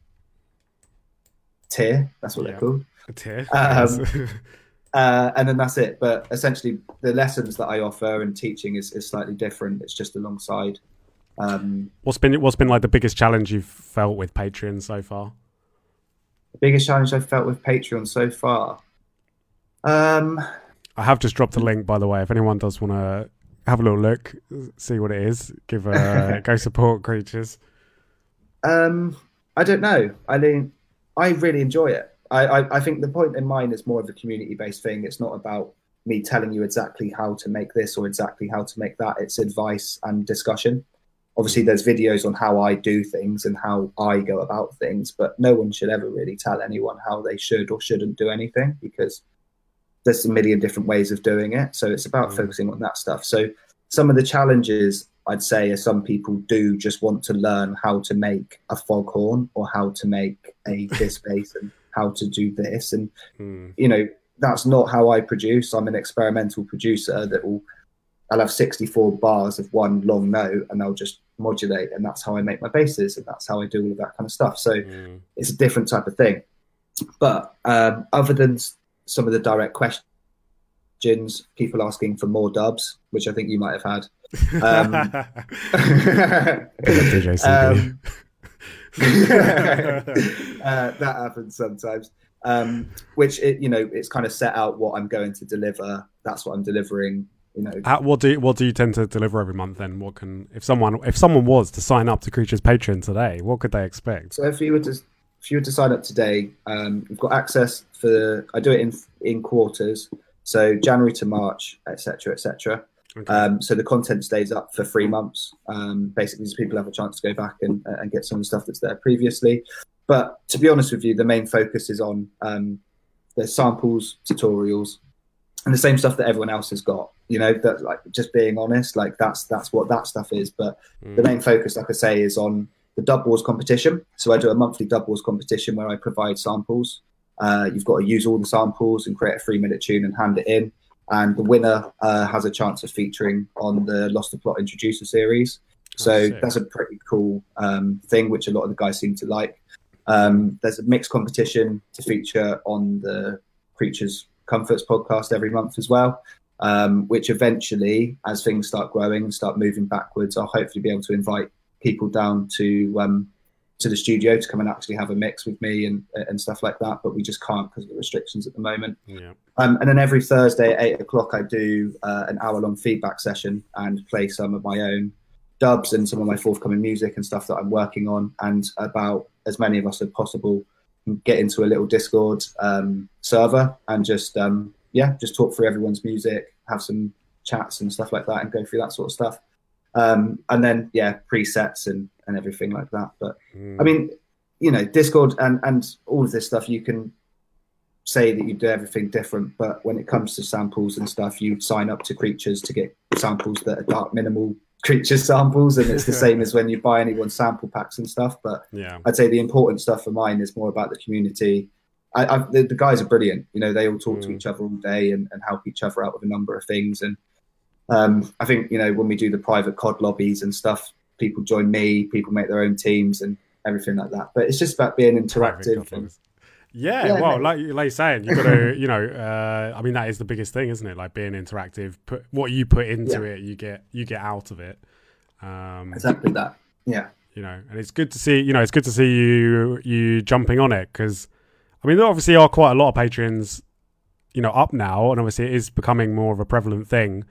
tier. That's what Yeah. they're called. A tier. Um, uh, and then that's it. But essentially, the lessons that I offer and teaching is, is slightly different. It's just alongside. Um, what's been what's been like the biggest challenge you've felt with Patreon so far? the biggest challenge I've felt with Patreon so far. Um, I have just dropped a link, by the way. If anyone does want to have a little look, see what it is, give a go support creatures. um, I don't know. I mean, I really enjoy it. I, I, I think the point in mine is more of a community-based thing. It's not about me telling you exactly how to make this or exactly how to make that. It's advice and discussion. Obviously, there's videos on how I do things and how I go about things, but no one should ever really tell anyone how they should or shouldn't do anything because there's a million different ways of doing it. So it's about Mm. focusing on that stuff. So some of the challenges I'd say are some people do just want to learn how to make a foghorn or how to make a this bass and how to do this. And Hmm. you know, that's not how I produce. I'm an experimental producer that will I'll have 64 bars of one long note and I'll just modulate and that's how I make my basses and that's how I do all of that kind of stuff. So Hmm. it's a different type of thing. But um, other than some of the direct questions, people asking for more dubs, which I think you might have had. Um, Um, uh, that happens sometimes. Um, which it, you know, it's kind of set out what I'm going to deliver. That's what I'm delivering. You know, How, what do you, what do you tend to deliver every month? Then what can if someone if someone was to sign up to Creatures Patreon today, what could they expect? So if you were to if you were to sign up today, um, you've got access for I do it in in quarters, so January to March, etc., etc. Okay. Um, so the content stays up for three months. Um, basically, so people have a chance to go back and, and get some of the stuff that's there previously. But to be honest with you, the main focus is on um, the samples, tutorials, and the same stuff that everyone else has got. You know, that like just being honest, like that's that's what that stuff is. But Hmm. the main focus, like I say, is on the Dub Wars competition. So I do a monthly Dub Wars competition where I provide samples. Uh, you've got to use all the samples and create a three minute tune and hand it in. And the winner uh, has a chance of featuring on the Lost the Plot Introducer series. So sick. that's a pretty cool um, thing, which a lot of the guys seem to like. Um, there's a mixed competition to feature on the Creatures Comforts podcast every month as well, um, which eventually, as things start growing and start moving backwards, I'll hopefully be able to invite people down to um, to the studio to come and actually have a mix with me and and stuff like that. But we just can't because of the restrictions at the moment. yeah. Um, and then every Thursday at eight o'clock, I do uh, an hour long feedback session and play some of my own dubs and some of my forthcoming music and stuff that I'm working on. And about as many of us as possible get into a little Discord um, server and just, um, yeah, just talk through everyone's music, have some chats and stuff like that, and go through that sort of stuff. Um, and then, yeah, presets and, and everything like that. But Hmm. I mean, you know, Discord and and all of this stuff, you can say that you do everything different, but when it comes to samples and stuff, you sign up to creatures to get samples that are dark minimal creature samples, and it's the same as when you buy anyone's sample packs and stuff. But yeah. I'd say the important stuff for mine is more about the community. I, the, the guys are brilliant. You know, they all talk to Mm. each other all day and, and help each other out with a number of things. And Um, I think you know when we do the private COD lobbies and stuff, people join me, people make their own teams and everything like that. But it's just about being interactive. And, yeah, Yeah, well, like like you're saying, you've got to, you know, uh, I mean, that is the biggest thing, isn't it? Like being interactive. Put what you put into Yeah. it, you get you get out of it. Um, exactly that. Yeah. you know, and it's good to see, you know, it's good to see you you jumping on it because, I mean, there obviously are quite a lot of patrons, you know, up now, and obviously it is becoming more of a prevalent thing.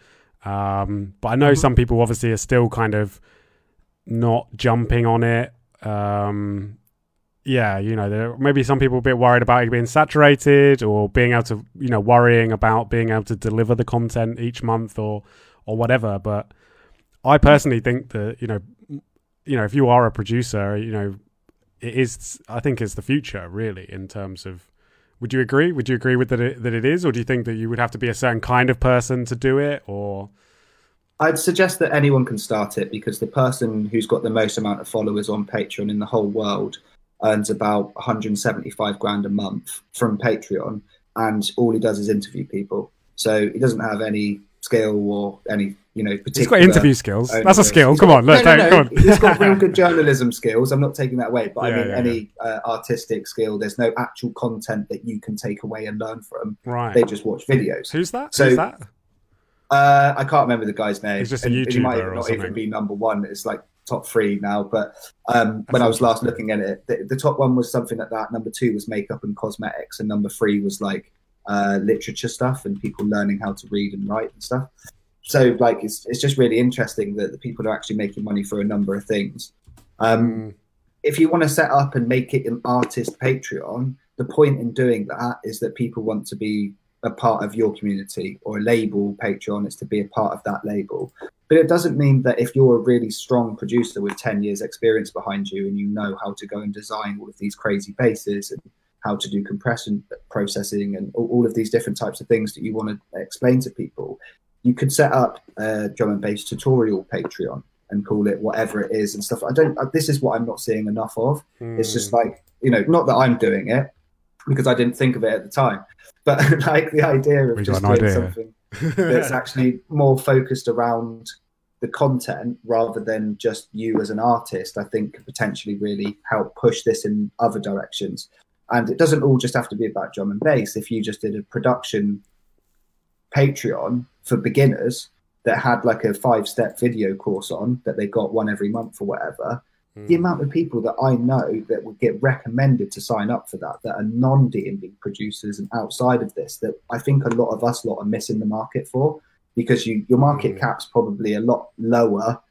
Um, but I know Mhm. some people obviously are still kind of not jumping on it. Um, yeah, you know, there maybe some people a bit worried about it being saturated or being able to, you know, worrying about being able to deliver the content each month or or whatever. But I personally think that you know, you know, if you are a producer, you know, it is. I think it's the future really in terms of. Would you agree? Would you agree with that it, that it is, or do you think that you would have to be a certain kind of person to do it, or I'd suggest that anyone can start it because the person who's got the most amount of followers on Patreon in the whole world earns about 175 grand a month from Patreon, and all he does is interview people. So he doesn't have any skill or any, you know, particular. he's got interview skills? That's a skill. He's Come got- on, look, no, no, no. come on. He's got real good journalism skills. I'm not taking that away, but Yeah, I mean, yeah, any Uh, artistic skill, there's no actual content that you can take away and learn from. right? They just watch videos. Who's that? So- Who's that? Uh, I can't remember the guy's name. He's just a And he might not something. even be number one. It's like top three now. But um, when I was last looking at it, the, the top one was something like that. Number two was makeup and cosmetics, and number three was like uh, literature stuff and people learning how to read and write and stuff. So like it's it's just really interesting that the people are actually making money for a number of things. Um, Mm, if you want to set up and make it an artist Patreon, the point in doing that is that people want to be a part of your community or a label Patreon is to be a part of that label. But it doesn't mean that if you're a really strong producer with 10 years experience behind you and you know how to go and design all of these crazy bases and how to do compression processing and all of these different types of things that you want to explain to people, you could set up a drum and bass tutorial Patreon and call it whatever it is and stuff. I don't. This is what I'm not seeing enough of. It's mm. just like you know, not that I'm doing it because I didn't think of it at the time, but like the idea of We just doing idea. something that's actually more focused around the content rather than just you as an artist, I think could potentially really help push this in other directions. And it doesn't all just have to be about drum and bass. If you just did a production Patreon for beginners that had like a five step video course on that they got one every month or whatever, Mm. the amount of people that I know that would get recommended to sign up for that, that are non DMB producers and outside of this, that I think a lot of us lot are missing the market for because you your market Mm. cap's probably a lot lower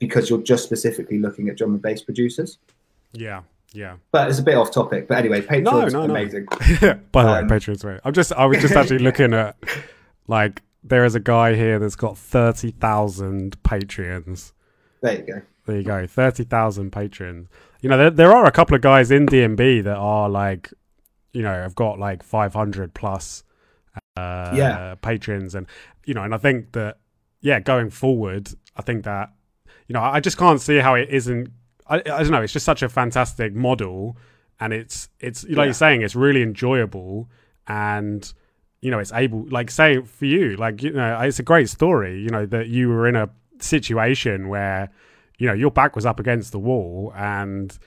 because you're just specifically looking at drum and bass producers. yeah, yeah. But it's a bit off topic. But anyway, Patreon's no, no. amazing. By the Um, way, Patreon's great. I'm just, I was just actually looking at, like, there is a guy here that's got thirty thousand Patreons. There you go. There you go, thirty thousand patrons. You know, there there are a couple of guys in DMB that are like, you know, have got like five hundred plus, uh, Yeah. patrons, and you know, and I think that, yeah, going forward, I think that, you know, I just can't see how it isn't. I, I don't know. It's just such a fantastic model, and it's it's like Yeah. you're saying, it's really enjoyable, and you know, it's able, like, say for you, like, you know, it's a great story. You know that you were in a situation where you know your back was up against the wall and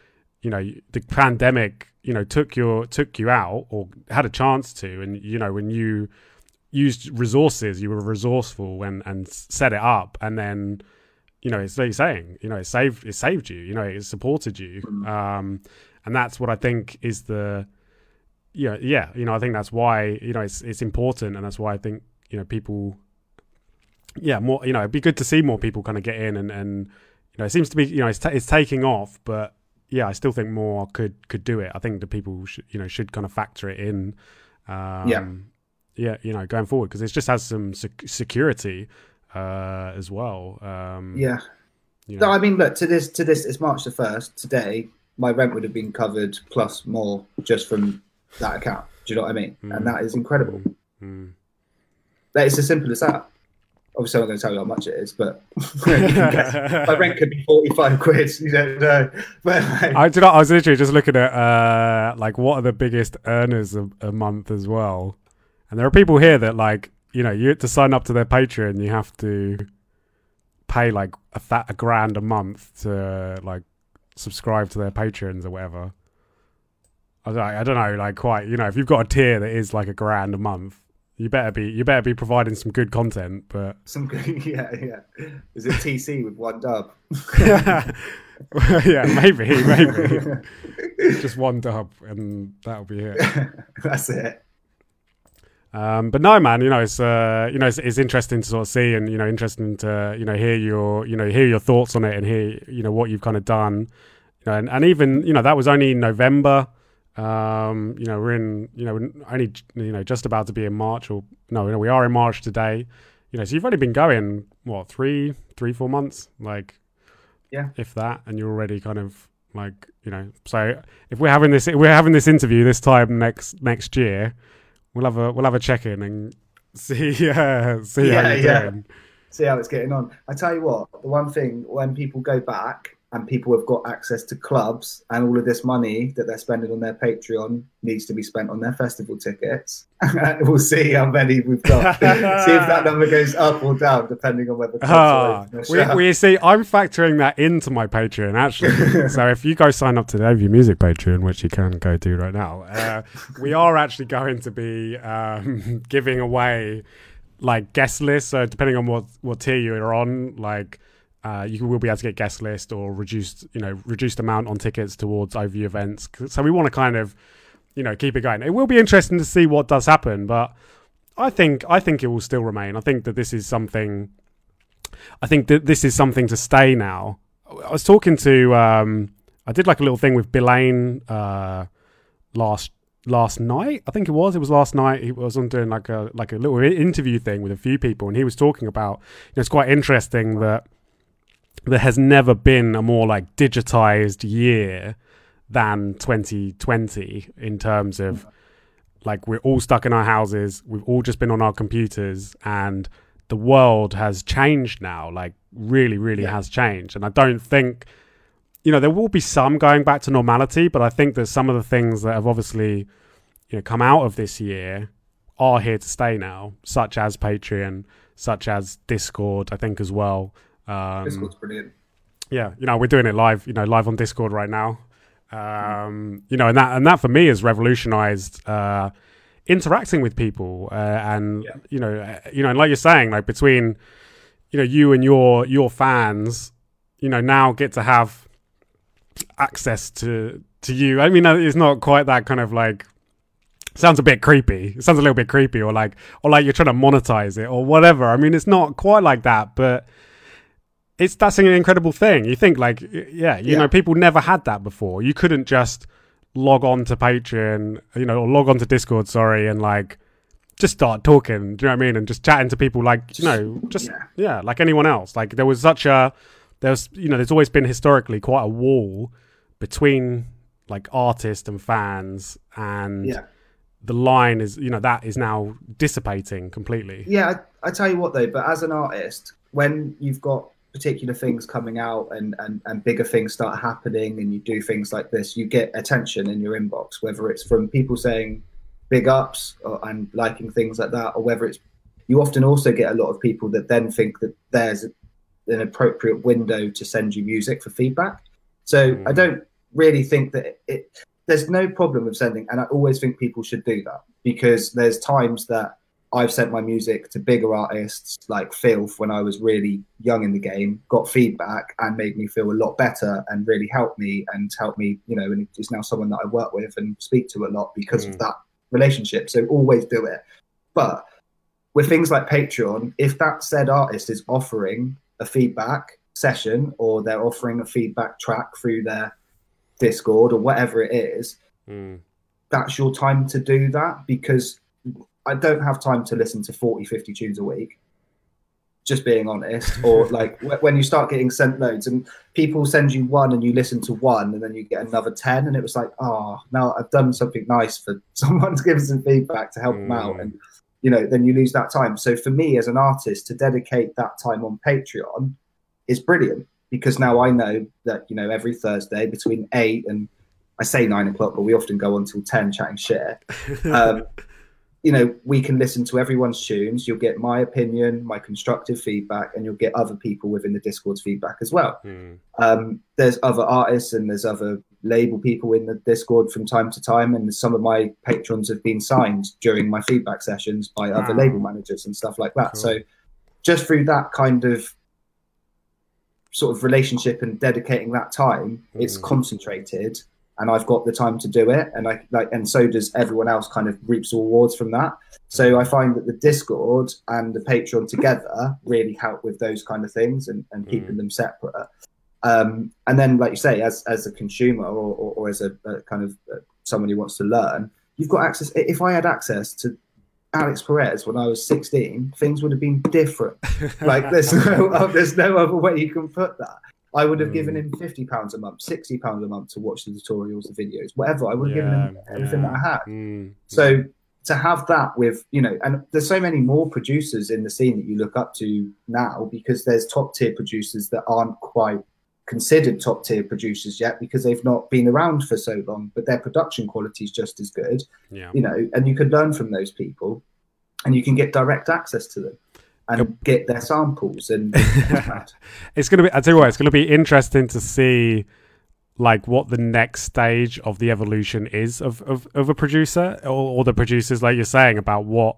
you know the pandemic you know took your took you out or had a chance to and you know when you used resources you were resourceful and and set it up and then you know it's like you're saying you know it saved it saved you you know it supported you Mm. um and that's what i think is the yeah yeah you know i think that's why you know it's it's important and that's why i think you know people yeah more you know it'd be good to see more people kind of get in and and you know it seems to be you know it's, ta- it's taking off but yeah i still think more could could do it i think the people should you know should kind of factor it in um Yeah. yeah you know going forward because it just has some sec- security uh as well um Yeah. you No. I mean, look to this. To this, it's March the first. Today, my rent would have been covered plus more just from that account. Do you know what I mean? Mm. And that is incredible. Mm. That is as simple as that. Obviously, I'm not going to tell you how much it is, but you can guess. my rent could be forty-five quid. You don't know, but like, I do not. I was literally just looking at uh like what are the biggest earners a, a month as well, and there are people here that like you know, you have to sign up to their Patreon, you have to pay like a, th- a grand a month to like subscribe to their patrons or whatever. I don't, I don't know, like quite, you know, if you've got a tier that is like a grand a month, you better be you better be providing some good content. But some good, yeah, yeah. Is it TC with one dub? yeah, maybe, maybe. Just one dub, and that'll be it. That's it. Um, but no, man, you know it's uh, you know it's, it's, interesting to sort of see, and you know interesting to you know hear your you know hear your thoughts on it, and hear you know what you've kind of done, you know, and, and even you know that was only November. Um, you know we're in you know only you know just about to be in March, or no, no, we are in March today. You know, so you've only been going what three, three, four months, like yeah, if that, and you're already kind of like you know. So if we're having this, if we're having this interview this time next next year We'll have a we'll have a check in and see uh, see yeah, how you're yeah. doing. See how it's getting on. I tell you what, the one thing when people go back and people have got access to clubs and all of this money that they're spending on their Patreon needs to be spent on their festival tickets. we'll see how many we've got. see if that number goes up or down depending on whether. Ah, we, we, see. I'm factoring that into my Patreon actually. so if you go sign up to the Overview Music Patreon, which you can go do right now, uh, we are actually going to be um, giving away like guest lists. So depending on what what tier you're on, like uh, you will be able to get guest list or reduced, you know, reduced amount on tickets towards overview events. So we want to kind of, you know, keep it going. It will be interesting to see what does happen, but I think I think it will still remain. I think that this is something. I think that this is something to stay now. I was talking to. Um, I did like a little thing with Bilane uh, last last night. I think it was. It was last night. He was on doing like a like a little interview thing with a few people, and he was talking about. You know, it's quite interesting that there has never been a more like digitized year than 2020 in terms of like we're all stuck in our houses we've all just been on our computers and the world has changed now like really really yeah. has changed and i don't think you know there will be some going back to normality but i think that some of the things that have obviously you know come out of this year are here to stay now such as patreon such as discord i think as well um, Discord's brilliant. Yeah, you know, we're doing it live. You know, live on Discord right now. Um, you know, and that and that for me has revolutionized uh, interacting with people. Uh, and yeah. you know, uh, you know, and like you're saying, like between you know you and your your fans, you know, now get to have access to to you. I mean, it's not quite that kind of like sounds a bit creepy. It sounds a little bit creepy, or like, or like you're trying to monetize it, or whatever. I mean, it's not quite like that, but it's that's an incredible thing. You think like, yeah, you yeah. know, people never had that before. You couldn't just log on to Patreon, you know, or log on to Discord, sorry, and like just start talking. Do you know what I mean? And just chatting to people like, you know, just yeah. yeah, like anyone else. Like there was such a there's you know, there's always been historically quite a wall between like artists and fans and yeah. the line is you know that is now dissipating completely yeah I, I tell you what though but as an artist when you've got particular things coming out and, and, and bigger things start happening and you do things like this, you get attention in your inbox, whether it's from people saying big ups or, and liking things like that, or whether it's you often also get a lot of people that then think that there's an appropriate window to send you music for feedback. So mm. I don't really think that it, it, there's no problem with sending, and I always think people should do that because there's times that I've sent my music to bigger artists like Philth when I was really young in the game, got feedback and made me feel a lot better and really helped me and helped me, you know, and is now someone that I work with and speak to a lot because mm. of that relationship. So always do it. But with things like Patreon, if that said artist is offering a feedback session or they're offering a feedback track through their Discord or whatever it is, mm. that's your time to do that because I don't have time to listen to 40, 50 tunes a week. Just being honest, or like when you start getting sent loads and people send you one and you listen to one and then you get another 10, and it was like, oh, now I've done something nice for someone to give some feedback to help mm. them out. And, you know, then you lose that time. So for me as an artist to dedicate that time on Patreon is brilliant because now I know that, you know, every Thursday between eight and I say nine o'clock, but we often go on till 10 chatting shit. Um, you know, we can listen to everyone's tunes. You'll get my opinion, my constructive feedback, and you'll get other people within the Discord's feedback as well. Mm. Um, there's other artists and there's other label people in the Discord from time to time, and some of my patrons have been signed during my feedback sessions by other label managers and stuff like that. Cool. So, just through that kind of sort of relationship and dedicating that time, it's Mm. concentrated, and I've got the time to do it, and I like, and so does everyone else. Kind of reaps rewards from that. So I find that the Discord and the Patreon together really help with those kind of things and, and keeping them separate. Um, and then, like you say, as as a consumer or, or, or as a, a kind of uh, someone who wants to learn, you've got access. If I had access to Alix Perez when I was 16, things would have been different. like there's no there's no other way you can put that. I would have given him fifty pounds a month, sixty pounds a month to watch the tutorials, the videos, whatever. I would have given him everything yeah. that I had. Mm. So to have that with you know, and there's so many more producers in the scene that you look up to now because there's top tier producers that aren't quite considered top tier producers yet because they've not been around for so long, but their production quality is just as good, yeah. you know, and you can learn from those people and you can get direct access to them and Yep. get their samples and it's gonna be. I tell you what, it's gonna be interesting to see like what the next stage of the evolution is of of, of a producer or, or the producers, like you're saying about what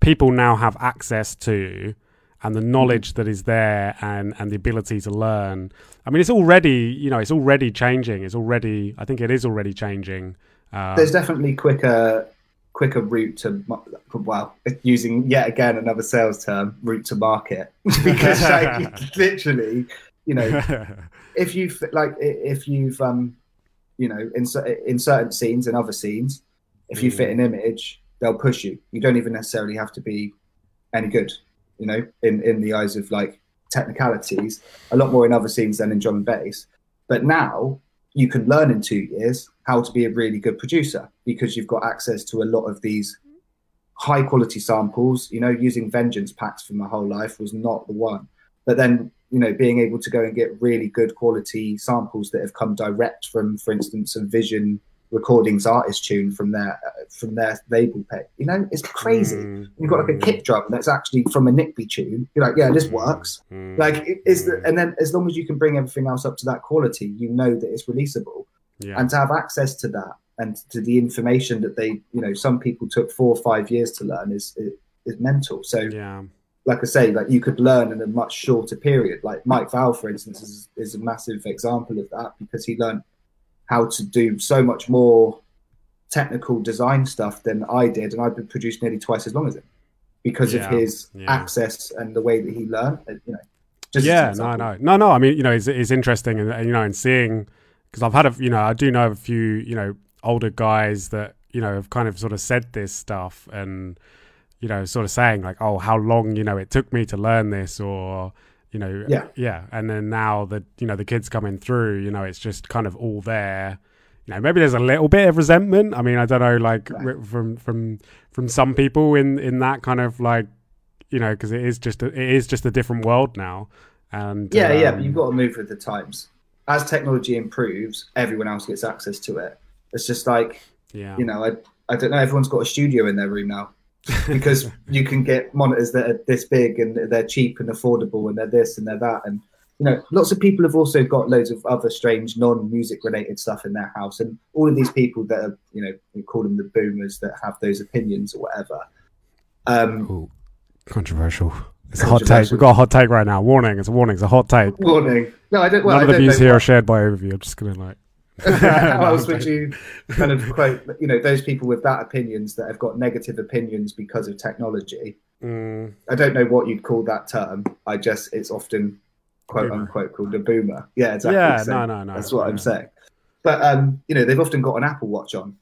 people now have access to and the knowledge that is there and and the ability to learn. I mean, it's already you know it's already changing. It's already I think it is already changing. Um, there's definitely quicker quicker route to well using yet again another sales term route to market. Because like literally you know if you like if you've um you know in, in certain scenes and other scenes if you fit an image they'll push you. You don't even necessarily have to be any good you know in in the eyes of like technicalities. A lot more in other scenes than in drum and bass but now you can learn in two years how to be a really good producer because you've got access to a lot of these high quality samples. You know, using Vengeance packs for my whole life was not the one. But then, you know, being able to go and get really good quality samples that have come direct from, for instance, a Vision Recordings artist tune from their uh, from their label pay. You know, it's crazy. Mm, You've got like a kick drum that's actually from a Nickbee tune. You're like, yeah, this works. mm, Like, is the, and then as long as you can bring everything else up to that quality, you know that it's releasable yeah. and to have access to that and to the information that they you know some people took four or five years to learn is is, is mental so yeah. like i say like you could learn in a much shorter period like mike val for instance is, is a massive example of that because he learned how to do so much more technical design stuff than i did and i've been produced nearly twice as long as him because Yeah, of his yeah. access and the way that he learned you know just yeah, no, no, no, no. I mean, you know, it's, it's interesting, and you know, and seeing because I've had a, you know, I do know a few, you know, older guys that you know have kind of sort of said this stuff, and you know, sort of saying like, oh, how long, you know, it took me to learn this, or you know, Yeah. yeah, and then now that you know the kids coming through, you know, it's just kind of all there. You know, maybe there's a little bit of resentment. I mean, I don't know, like Right. from from from some people in in that kind of like you know because it is just a, it is just a different world now and Yeah, yeah, um, but you've got to move with the times. As technology improves, everyone else gets access to it. It's just like, yeah you know, I, I don't know, everyone's got a studio in their room now because you can get monitors that are this big and they're cheap and affordable and they're this and they're that. And, you know, lots of people have also got loads of other strange non music related stuff in their house. And all of these people that are, you know, we call them the boomers that have those opinions or whatever. Um, Ooh, controversial it's a hot take we've got a hot take right now warning it's a warning it's a hot take warning. No, I don't. Well, none I of the views here what- are shared by overview i'm just gonna like How else would you kind of quote, you know, those people with that opinions that have got negative opinions because of technology? Mm, I don't know what you'd call that term. I just, it's often quote Boomer. unquote called a boomer. Yeah, exactly. yeah So no no no That's what yeah. I'm saying. But, um, you know, they've often got an Apple Watch on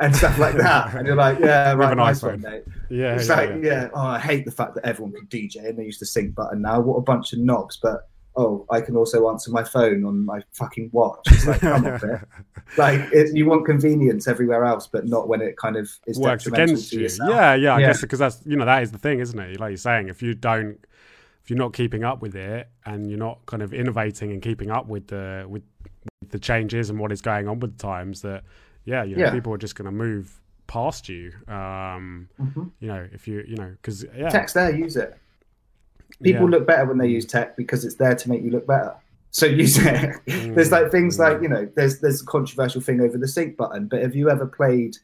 and stuff like that. And you're like, yeah, right, an nice iPhone. one, mate. yeah It's yeah, like, yeah. yeah, oh, I hate the fact that everyone can DJ and they use the sync button now. What a bunch of knobs. But, oh, I can also answer my phone on my fucking watch. It's like, come on, like it, you want convenience everywhere else, but not when it kind of is works against you yourself. yeah yeah i Yeah. guess because that's you know that is the thing isn't it like you're saying if you don't if you're not keeping up with it and you're not kind of innovating and keeping up with the with, with the changes and what is going on with the times that yeah you know Yeah. people are just going to move past you. Um, Mm-hmm. you know, if you you know, because yeah, Tech's there, use it. People Yeah. look better when they use tech because it's there to make you look better. So use it. there's like things Mm. like you know, there's there's a controversial thing over the sync button. But have you ever played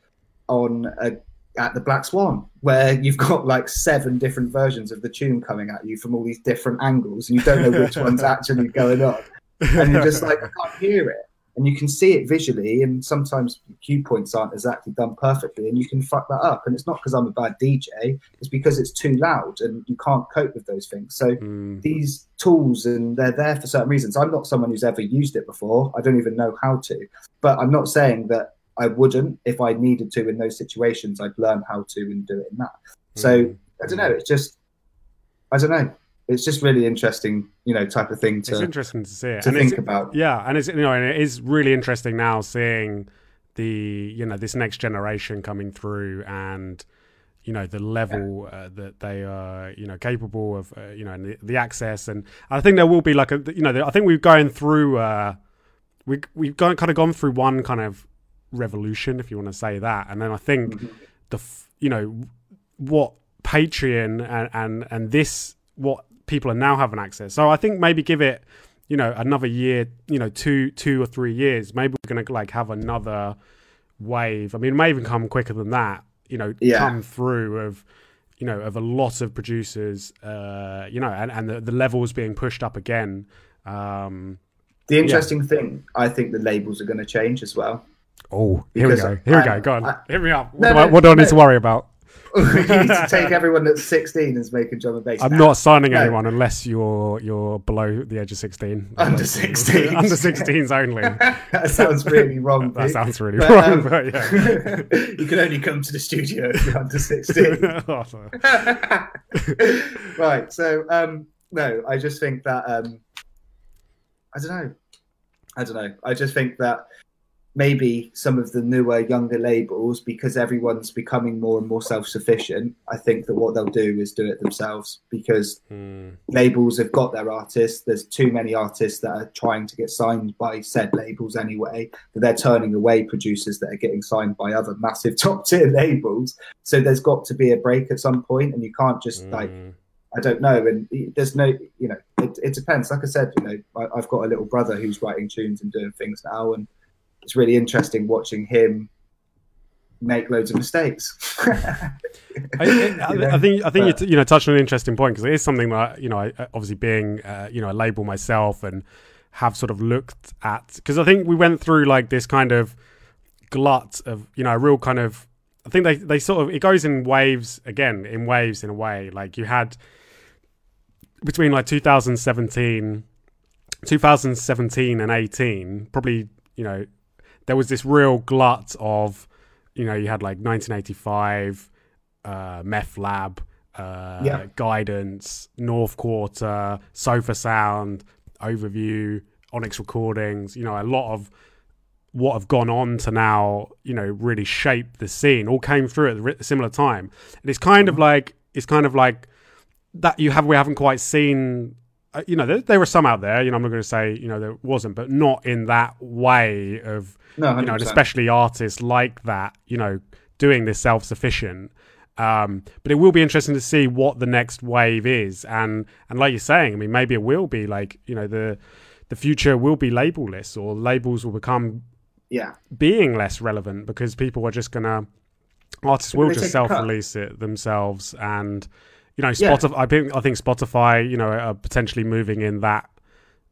on a at the Black Swan where you've got like seven different versions of the tune coming at you from all these different angles and you don't know which one's actually going on, and you're just like I can't hear it. And you can see it visually, and sometimes cue points aren't exactly done perfectly, and you can fuck that up. And it's not because I'm a bad DJ; it's because it's too loud, and you can't cope with those things. So Mm, these tools and they're there for certain reasons. I'm not someone who's ever used it before. I don't even know how to. But I'm not saying that I wouldn't if I needed to in those situations. I'd learn how to and do it in that. So mm. I don't know. It's just I don't know. It's just really interesting, you know, type of thing to. it's interesting to see it. to And think about. Yeah, and it's you know, and it is really interesting now seeing the you know this next generation coming through and you know the level uh, that they are you know capable of uh, you know and the, the access and I think there will be like a you know I think we're going through uh we we've gone, kind of gone through one kind of revolution if you want to say that and then I think Mhm. the you know what Patreon and and and this what people are now having access. So I think maybe give it you know another year, you know two two or three years. Maybe we're gonna like have another wave. I mean, it may even come quicker than that. You know, Yeah. come through of you know of a lot of producers. Uh, you know, and and the, the levels being pushed up again. Um, The interesting thing, I think the labels are going to change as well. oh, here we go. Here we go. Go on. I- Hit me up. What, No, do, I, no, what do I need no. to worry about? You need to take everyone that's 16 as making drum and bass. I'm now. not signing No. anyone unless you're you're below the age of 16. Under 16s. Under 16s only. that sounds really wrong. That sounds really But, wrong, um, but yeah. you can only come to the studio if you're under 16. right. So, um, no, I just think that, um, I don't know. I don't know. I just think that maybe some of the newer, younger labels, because everyone's becoming more and more self sufficient, I think that what they'll do is do it themselves because Hmm. labels have got their artists. There's too many artists that are trying to get signed by said labels anyway, that they're turning away producers that are getting signed by other massive top tier labels. So there's got to be a break at some point, and you can't just like Hmm. I don't know. And there's no, you know, it, it depends. Like I said, you know, I, I've got a little brother who's writing tunes and doing things now, and it's really interesting watching him make loads of mistakes. I, I, You know? I think I think you, t- you know touched on an interesting point because it is something that you know I, obviously being uh, you know a label myself and have sort of looked at because I think we went through like this kind of glut of you know a real kind of I think they they sort of it goes in waves again in waves in a way like you had between like 2017 2017 and 18 probably you know there was this real glut of you know you had like 1985 uh Methlab uh Yeah. guidance north quarter sofa sound overview onyx recordings you know a lot of what have gone on to now you know really shape the scene all came through at a similar time and it's kind of like it's kind of like that you have we haven't quite seen you know there, there were some out there you know i'm not going to say you know there wasn't but not in that way of no, you know, and especially artists like that, you know, doing this self-sufficient. Um, but it will be interesting to see what the next wave is, and and like you're saying, I mean, maybe it will be like you know the the future will be labelless, or labels will become yeah, being less relevant because people are just gonna artists will just cut. self-release it themselves, and you know, Yeah. Spotify. I think I think Spotify, you know, are potentially moving in that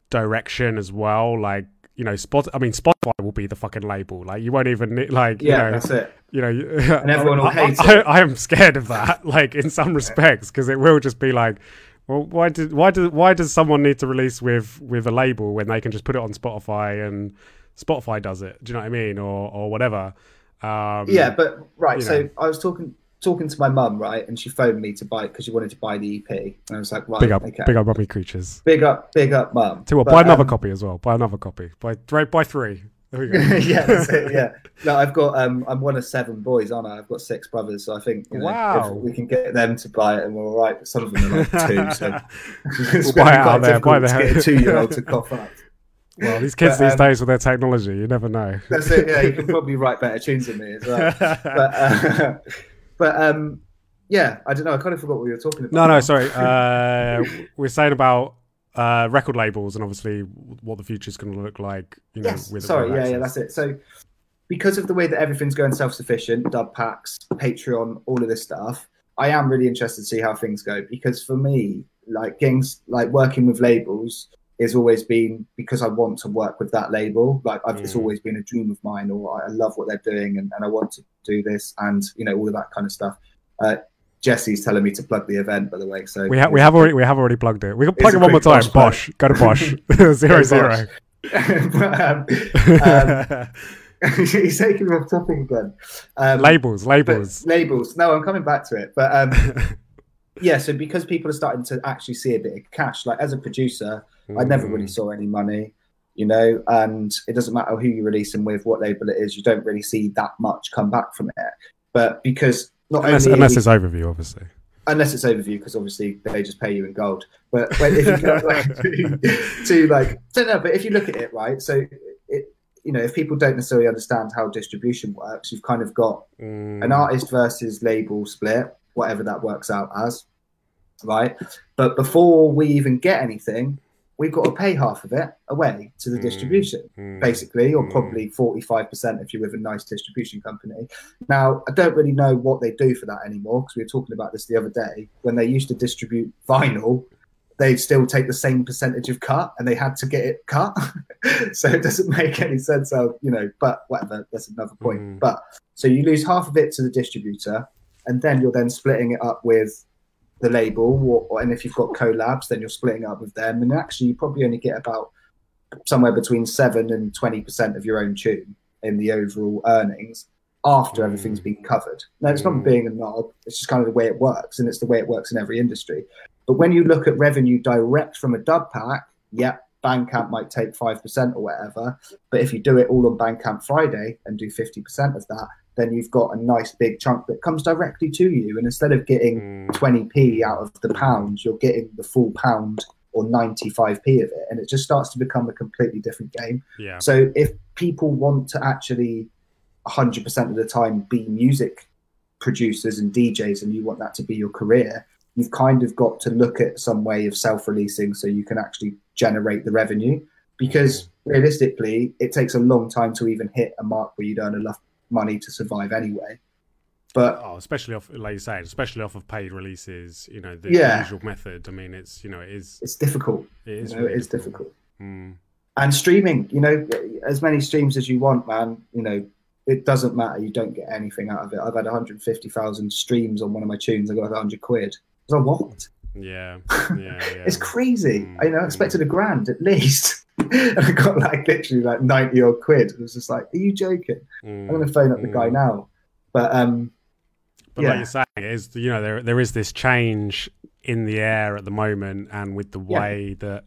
direction as well. Like you know, Spot. I mean, Spotify will be the fucking label. Like you won't even like yeah, you know, that's it. you know, And everyone will I, hate I, it. I, I am scared of that. Like in some respects, because it will just be like. Well, why did why does why does someone need to release with with a label when they can just put it on Spotify and Spotify does it? Do you know what I mean, or or whatever? Um, Yeah, but right. So know. I was talking talking to my mum, right, and she phoned me to buy because she wanted to buy the EP, and I was like, right, big up, okay, big up, mummy creatures. big up, big up, mum. Tell what, buy another um, copy as well. Buy another copy. Buy buy, buy three. There we go. yeah, that's it, yeah. No, I've got um, I'm one of seven boys, aren't I? I've got six brothers, so I think you know, Wow. we can get them to buy it, and we're all right. But some of them are like two, so it's buy it out there, buy the- to get a two-year-old to cough up. Well, these kids But, these um, days with their technology, you never know. That's it. Yeah, you can probably write better tunes than me as well. But, uh, but um, yeah, I don't know. I kind of forgot what you were talking about. No, no, sorry. Uh, we're saying about uh, record labels and obviously what the future is going to look like. You know, Yes. with Sorry. with Yeah, yeah, that's it. So because of the way that everything's going self-sufficient, dub packs, Patreon, all of this stuff, I am really interested to see how things go because for me, like things like working with labels has always been because I want to work with that label. Like I've, it's Mm. always been a dream of mine, or I love what they're doing, and, and I want to do this, and you know all of that kind of stuff. Uh, Jesse's telling me to plug the event, by the way. So We have we have already we have already plugged it. We can plug it one more time. Bosch Bosch, go to Bosch. zero zero. But, um, um, he's taking me off topic again. Um, labels, labels. labels. No, I'm coming back to it. But um, yeah, so because people are starting to actually see a bit of cash, like as a producer, I never Mm. really saw any money, you know, and it doesn't matter who you release them with, what label it is, you don't really see that much come back from it. But because not unless, only unless it's overview, obviously. unless it's overview, because obviously they just pay you in gold. But when, if you go like, to, to like, don't know, but if you look at it right, so it, you know, if people don't necessarily understand how distribution works, you've kind of got Mm. an artist versus label split, whatever that works out as, right? But before we even get anything, we've got to pay half of it away to the Mm. distribution, Mm. basically, or Mm. probably 45% if you're with a nice distribution company. Now, I don't really know what they do for that anymore because we were talking about this the other day. When they used to distribute vinyl, they'd still take the same percentage of cut and they had to get it cut. so it doesn't make any sense how, you know, but whatever, that's another point. Mm. But so you lose half of it to the distributor and then you're then splitting it up with the label or, or and if you've got collabs then you're splitting up with them and actually you probably only get about somewhere between 7 and 20% of your own tune in the overall earnings after Mm. everything's been covered now it's Mm. not being a knob it's just kind of the way it works and it's the way it works in every industry but when you look at revenue direct from a dub pack yeah Bandcamp might take 5% or whatever but if you do it all on Bandcamp Friday and do 50% of that then you've got a nice big chunk that comes directly to you and instead of getting Mm. 20p out of the pound, you're getting the full pound or 95p of it. And it just starts to become a completely different game. Yeah. So if people want to actually 100% of the time be music producers and DJs and you want that to be your career, you've kind of got to look at some way of self releasing so you can actually generate the revenue. Because realistically, it takes a long time to even hit a mark where you'd earn enough money to survive anyway. But Oh, especially off, like you said, especially off of paid releases. You know, the Yeah. usual method. I mean, it's you know, it is it's difficult. it is you know, really it is difficult. Mm. and streaming you know as many streams as you want man you know it doesn't matter you don't get anything out of it i've had 150000 streams on one of my tunes i got 100 quid I was like, what Yeah, yeah, yeah. it's crazy Mm, i know i expected a grand at least and i got like literally like 90 odd quid it was just like are you joking Mm. i'm gonna phone up the guy Mm. now but um But Yeah. like you're saying, it is you know there there is this change in the air at the moment, and with the Yeah. way that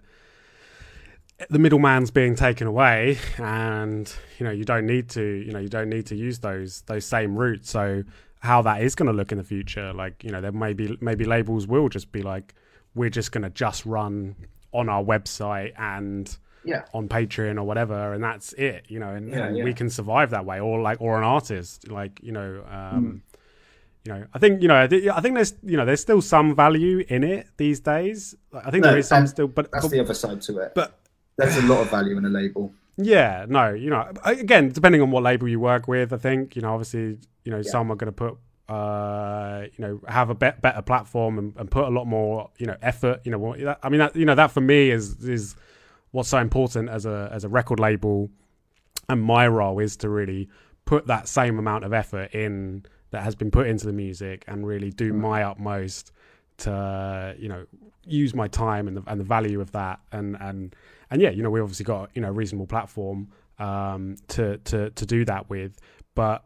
the middleman's being taken away, and you know you don't need to you know you don't need to use those those same routes. So how that is going to look in the future, like you know there may be maybe labels will just be like we're just going to just run on our website and yeah on Patreon or whatever, and that's it, you know, and, Yeah, and yeah. we can survive that way, or like, or an artist, like, you know, Mm. um, you know, I think, you know, I thi- I think there's, you know, there's still some value in it these days. I think No, there is some still, but, that's but the other side to it but there's a lot of value in a label yeah, no, you know, again, depending on what label you work with, I think, you know, obviously, you know, Yeah. some are going to put, uh, you know, have a bet better platform and, and put a lot more, you know, effort. You know, I mean, that, you know, that for me is is what's so important as a as a record label, and my role is to really put that same amount of effort in that has been put into the music and really do Mm. my utmost to, you know, use my time and the and the value of that and and and yeah, you know, we obviously got you know a reasonable platform um, to to to do that with, but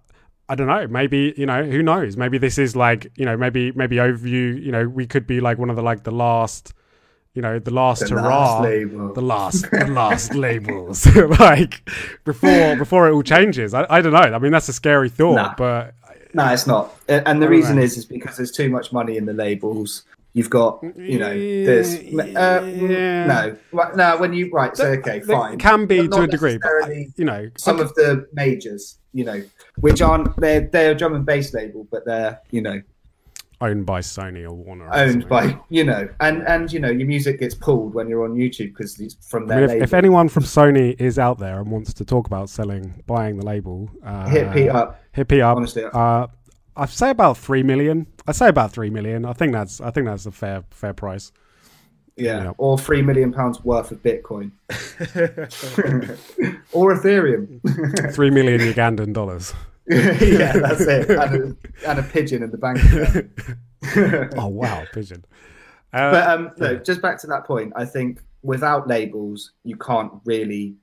I don't know. Maybe you know who knows. Maybe this is like you know maybe maybe overview. You know, we could be like one of the like the last, you know, the last The hurrah, last the last the last labels like before before it all changes. I, I don't know. I mean, that's a scary thought, Nah. but No, it's not. And the reason know. is is because there's too much money in the labels. You've got, you know, this. Uh, Yeah. No, right, no. When you right, so okay, fine. can be to a degree, but you know, some of the majors, you know, which aren't they're they're a drum and bass label, but they're you know owned by Sony or Warner. or owned something. by you know, and and you know your music gets pulled when you're on YouTube because it's from I their mean, if, label. if anyone from Sony is out there and wants to talk about selling, buying the label, uh, hit Pete up, hit Pete up. honestly. Uh, I'd say about three million. I'd say about three million. I think that's I think that's a fair fair price. yeah. yeah. or three million pounds worth of Bitcoin, or Ethereum. three million Ugandan dollars. yeah, that's it, and a, and a pigeon in the bank. Oh wow, pigeon. Uh, But um, no, just back to that point. I think without labels, you can't really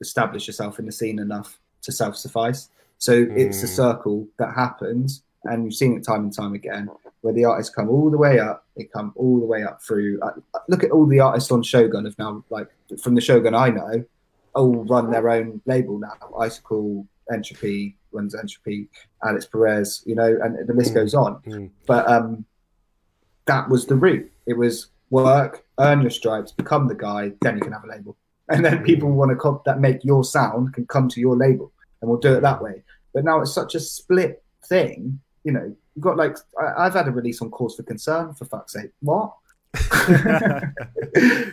establish yourself in the scene enough to self-suffice. So it's a Mm. circle that happens, and you've seen it time and time again, where the artists come all the way up. They come all the way up through. Uh, look at all the artists on Shogun have now, like from the Shogun I know, all run their own label now. Icicle, Entropy runs Entropy, Alix Perez, you know, and the list Mm. goes on Mm. but um, that was the route. It was work, earn your stripes, become the guy, then you can have a label, and then people want to cop that make your sound can come to your label, and we'll do it that way. But now it's such a split thing. You know, you've got like I, I've had a release on Cause for Concern for fuck's sake. What?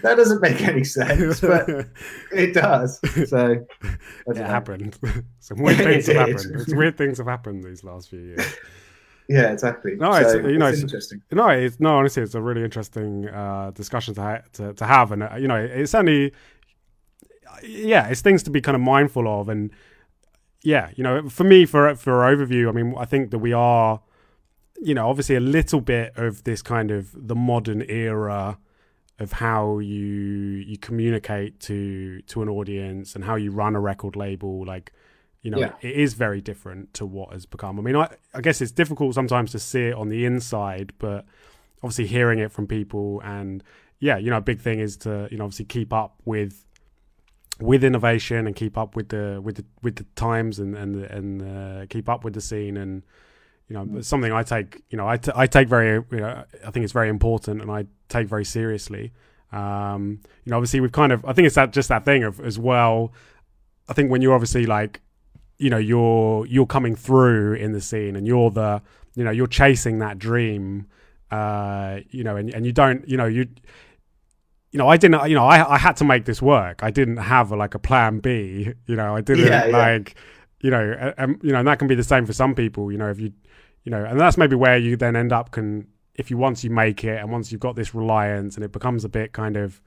that doesn't make any sense, but it does. So it happened. Some weird things have happened. It's weird things have happened these last few years. Yeah, exactly. No, it's- So you know, it's it's- interesting. No, it's no. Honestly, it's a really interesting uh, discussion to, ha- to to have, and uh, you know, it's certainly, yeah, it's things to be kind of mindful of, and yeah, you know, for me, for for overview, I mean, I think that we are, you know, obviously a little bit of this kind of the modern era of how you you communicate to to an audience and how you run a record label, like you know Yeah. it is very different to what has become i mean I, I guess it's difficult sometimes to see it on the inside but obviously hearing it from people and yeah you know a big thing is to you know obviously keep up with with innovation and keep up with the with the with the times and and and uh, keep up with the scene and you know it's something i take you know I, t- I take very you know i think it's very important and i take very seriously um you know obviously we've kind of i think it's that just that thing of as well i think when you're obviously like you know you're you're coming through in the scene and you're the you know you're chasing that dream uh you know and, and you don't you know you you know i didn't you know I, I had to make this work i didn't have like a plan b you know i didn't Yeah, yeah. like you know a- and you know and that can be the same for some people you know if you you know and that's maybe where you then end up can if you once you make it and once you've got this reliance and it becomes a bit kind of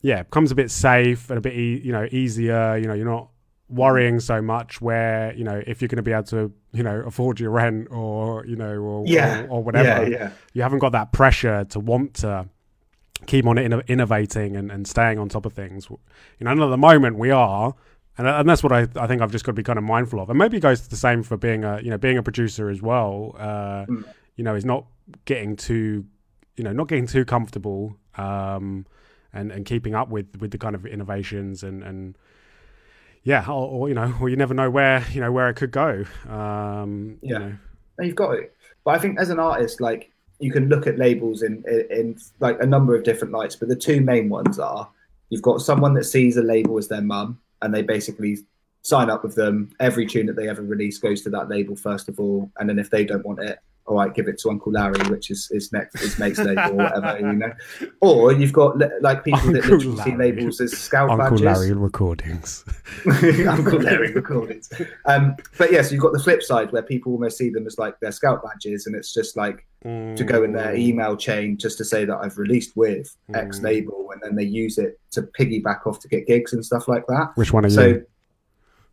yeah it becomes a bit safe and a bit e- you know easier you know you're not worrying so much where you know if you're going to be able to you know afford your rent or you know or Yeah, or, or whatever Yeah, yeah. you haven't got that pressure to want to keep on inno- innovating and, and staying on top of things you know and at the moment we are and, and that's what I, I think I've just got to be kind of mindful of and maybe it goes the same for being a you know being a producer as well uh, Mm. you know is not getting too you know not getting too comfortable um, and and keeping up with with the kind of innovations and and yeah or, or you know or you never know where you know where it could go um you Yeah. know. No, you've got it. But I think as an artist, like you can look at labels in, in in like a number of different lights. But the two main ones are you've got someone that sees a label as their mum, and they basically sign up with them. Every tune that they ever release goes to that label first of all, and then if they don't want it, all right, give it to Uncle Larry, which is his next his mate's label or whatever, you know. Or you've got like people that Uncle literally see labels as scout uncle badges. larry recordings Uncle Larry recordings. Um, but yes, you've got the flip side where people almost see them as like their scout badges, and it's just like to go in their email chain just to say that I've released with X Mm. label, and then they use it to piggyback off to get gigs and stuff like that. which one are So you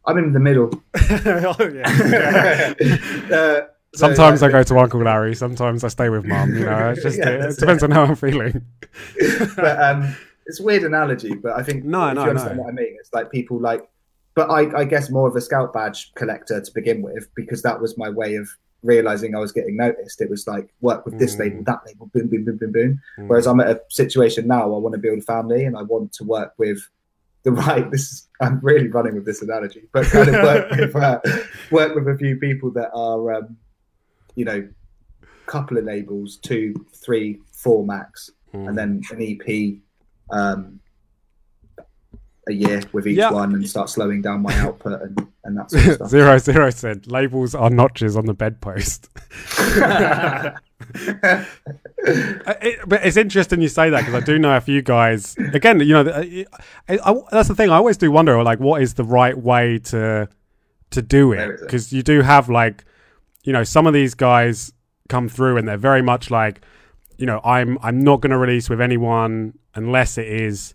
I'm in the middle. oh, yeah. Uh, so, Sometimes I go to Uncle Larry. Sometimes I stay with Mum. You know, it's just Yeah, it, depends on how I'm feeling. but um, it's a weird analogy, but I think No, no, you understand no. what I mean. It's like people like, but I, I guess more of a scout badge collector to begin with because that was my way of realizing I was getting noticed. It was like work with this Mm. label, that label, boom, boom, boom, boom, boom. Whereas I'm at a situation now, I want to build a family and I want to work with the right. This is I'm really running with this analogy, but kind of work with uh, work with a few people that are, um, you know, couple of labels, two, three, four max, Mm. and then an EP um, a year with each Yeah. one, and start slowing down my output and, and that sort of stuff. zero zero said labels are notches on the bedpost. Uh, it, but it's interesting you say that because I do know a few guys. Again, you know, I, I, that's the thing. I always do wonder, like, what is the right way to to do There it? is it. Because you do have like, you know, some of these guys come through and they're very much like, you know, I'm I'm not going to release with anyone unless it is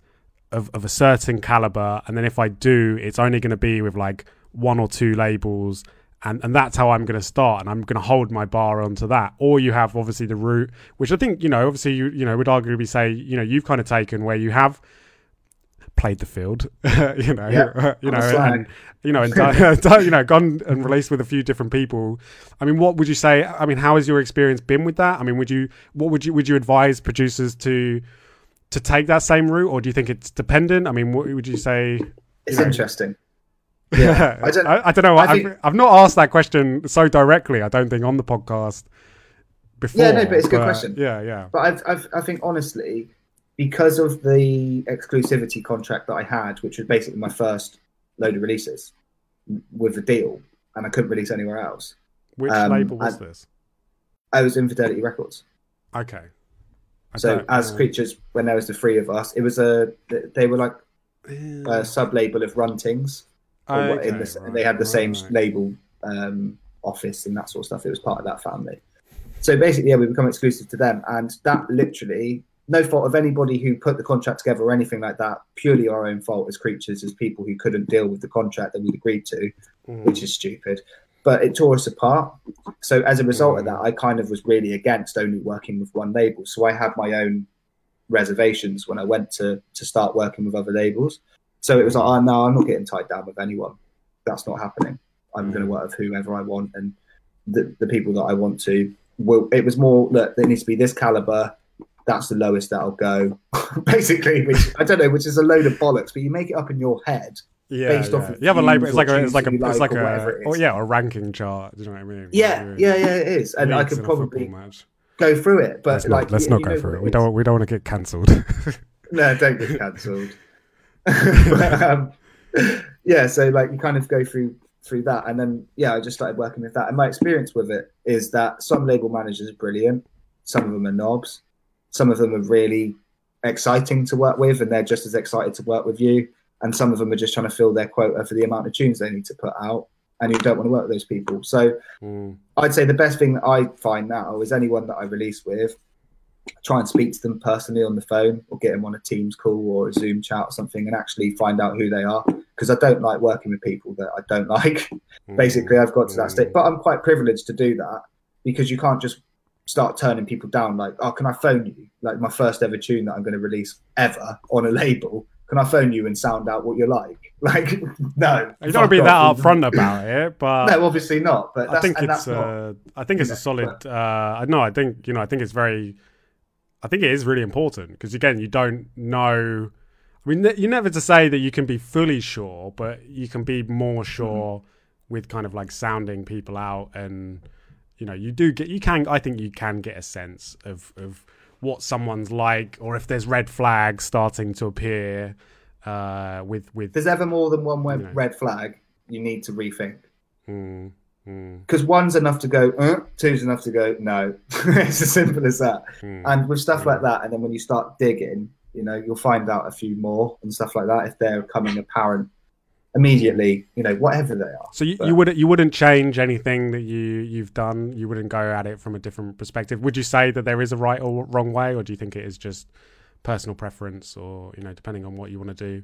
of, of a certain caliber, and then if I do, it's only going to be with like one or two labels. And and that's how I'm going to start, and I'm going to hold my bar onto that. Or you have obviously the route, which I think you know, obviously you you know would arguably say you know you've kind of taken where you have played the field, you know, Yeah, you know, and you know, and done, done- you know, gone and released with a few different people. I mean, what would you say? I mean, how has your experience been with that? I mean, would you what would you would you advise producers to to take that same route, or do you think it's dependent? I mean, what would you say? It's you know, interesting. Yeah, I don't. I, I don't know. I I think- have I've not asked that question so directly. I don't think on the podcast before. Yeah, no, but it's a good question. Yeah, yeah. But I've, I've, I think honestly, because of the exclusivity contract that I had, which was basically my first load of releases with the deal, and I couldn't release anywhere else. Which Um, label was this? I was Infidelity Records. Okay. I So as know. creatures, when there was the three of us, it was a they were like Yeah. a sub label of Runtings. Okay, the, right, they had the same right. label um, office and that sort of stuff. It was part of that family. So basically, yeah, we become exclusive to them, and that literally no fault of anybody who put the contract together or anything like that. Purely our own fault as creatures, as people who couldn't deal with the contract that we'd agreed to, Mm. which is stupid. But it tore us apart. So as a result of that, I kind of was really against only working with one label. So I had my own reservations when I went to to start working with other labels. So it was like, oh no, I'm not getting tied down with anyone. That's not happening. I'm going to work with whoever I want, and the the people that I want to. Well, it was more that there needs to be this caliber. That's the lowest that I'll go, basically. Which I don't know, which is a load of bollocks. But you make it up in your head. yeah, based yeah. off of you have a label. It's like a, it's like a, it's like a, oh yeah, a ranking chart. Do you know what I mean? Yeah, Like, yeah, yeah, it is, and I could in a football probably go through it. But Let's like, not, let's you- not you go through it. We don't we don't want to get cancelled. No, don't get cancelled. But, um, yeah, so like you kind of go through through that, and then yeah, I just started working with that. And my experience with it is that some label managers are brilliant, some of them are knobs, some of them are really exciting to work with, and they're just as excited to work with you. And some of them are just trying to fill their quota for the amount of tunes they need to put out, and you don't want to work with those people. So Mm. I'd say the best thing that I find now is anyone that I release with, try and speak to them personally on the phone or get them on a Teams call or a Zoom chat or something and actually find out who they are. Because I don't like working with people that I don't like. Mm. Basically, I've got to that Mm. state. But I'm quite privileged to do that because you can't just start turning people down like, oh, can I phone you? Like my first ever tune that I'm going to release ever on a label. Can I phone you and sound out what you're like? Like, no. you don't be that upfront about it, but No, obviously not. But I think and it's that's not uh, I think it's a know, solid. Uh, I know. I think you know. I think it's very. I think it is really important because again, you don't know. I mean, you're never to say that you can be fully sure, but you can be more sure with kind of like sounding people out, and you know, you do get. You can. I think you can get a sense of of what someone's like, or if there's red flags starting to appear. Uh, with with there's ever more than one red, Yeah. red flag, you need to rethink. mm, mm, Because one's enough to go, uh, two's enough to go, no. it's as simple as that. mm. And with stuff like that, and then when you start digging, you know, you'll find out a few more and stuff like that if they're coming apparent immediately, you know, whatever they are. So you, But- you wouldn't you wouldn't change anything that you you've done. You wouldn't go at it from a different perspective. Would you say that there is a right or wrong way, or do you think it is just personal preference, or you know, depending on what you want to do?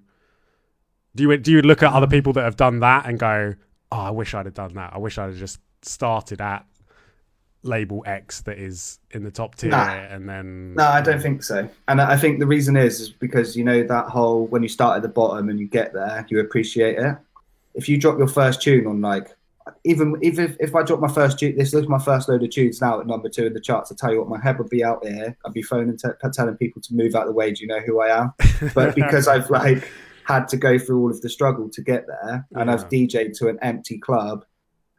Do you do you look at other Um, people that have done that and go, "Oh, I wish I'd have done that. I wish I'd have just started at label X that is in the top tier, Nah. and then." No, I don't think so. And I think the reason is, is because, you know, that whole when you start at the bottom and you get there, you appreciate it. If you drop your first tune on like, even even if, if I drop my first tune, this is my first load of tunes now at number two in the charts. I tell you what, my head would be out here. I'd be phoning, t- telling people to move out the way. Do you know who I am? But because I've like had to go through all of the struggle to get there, and Yeah. I've DJed to an empty club,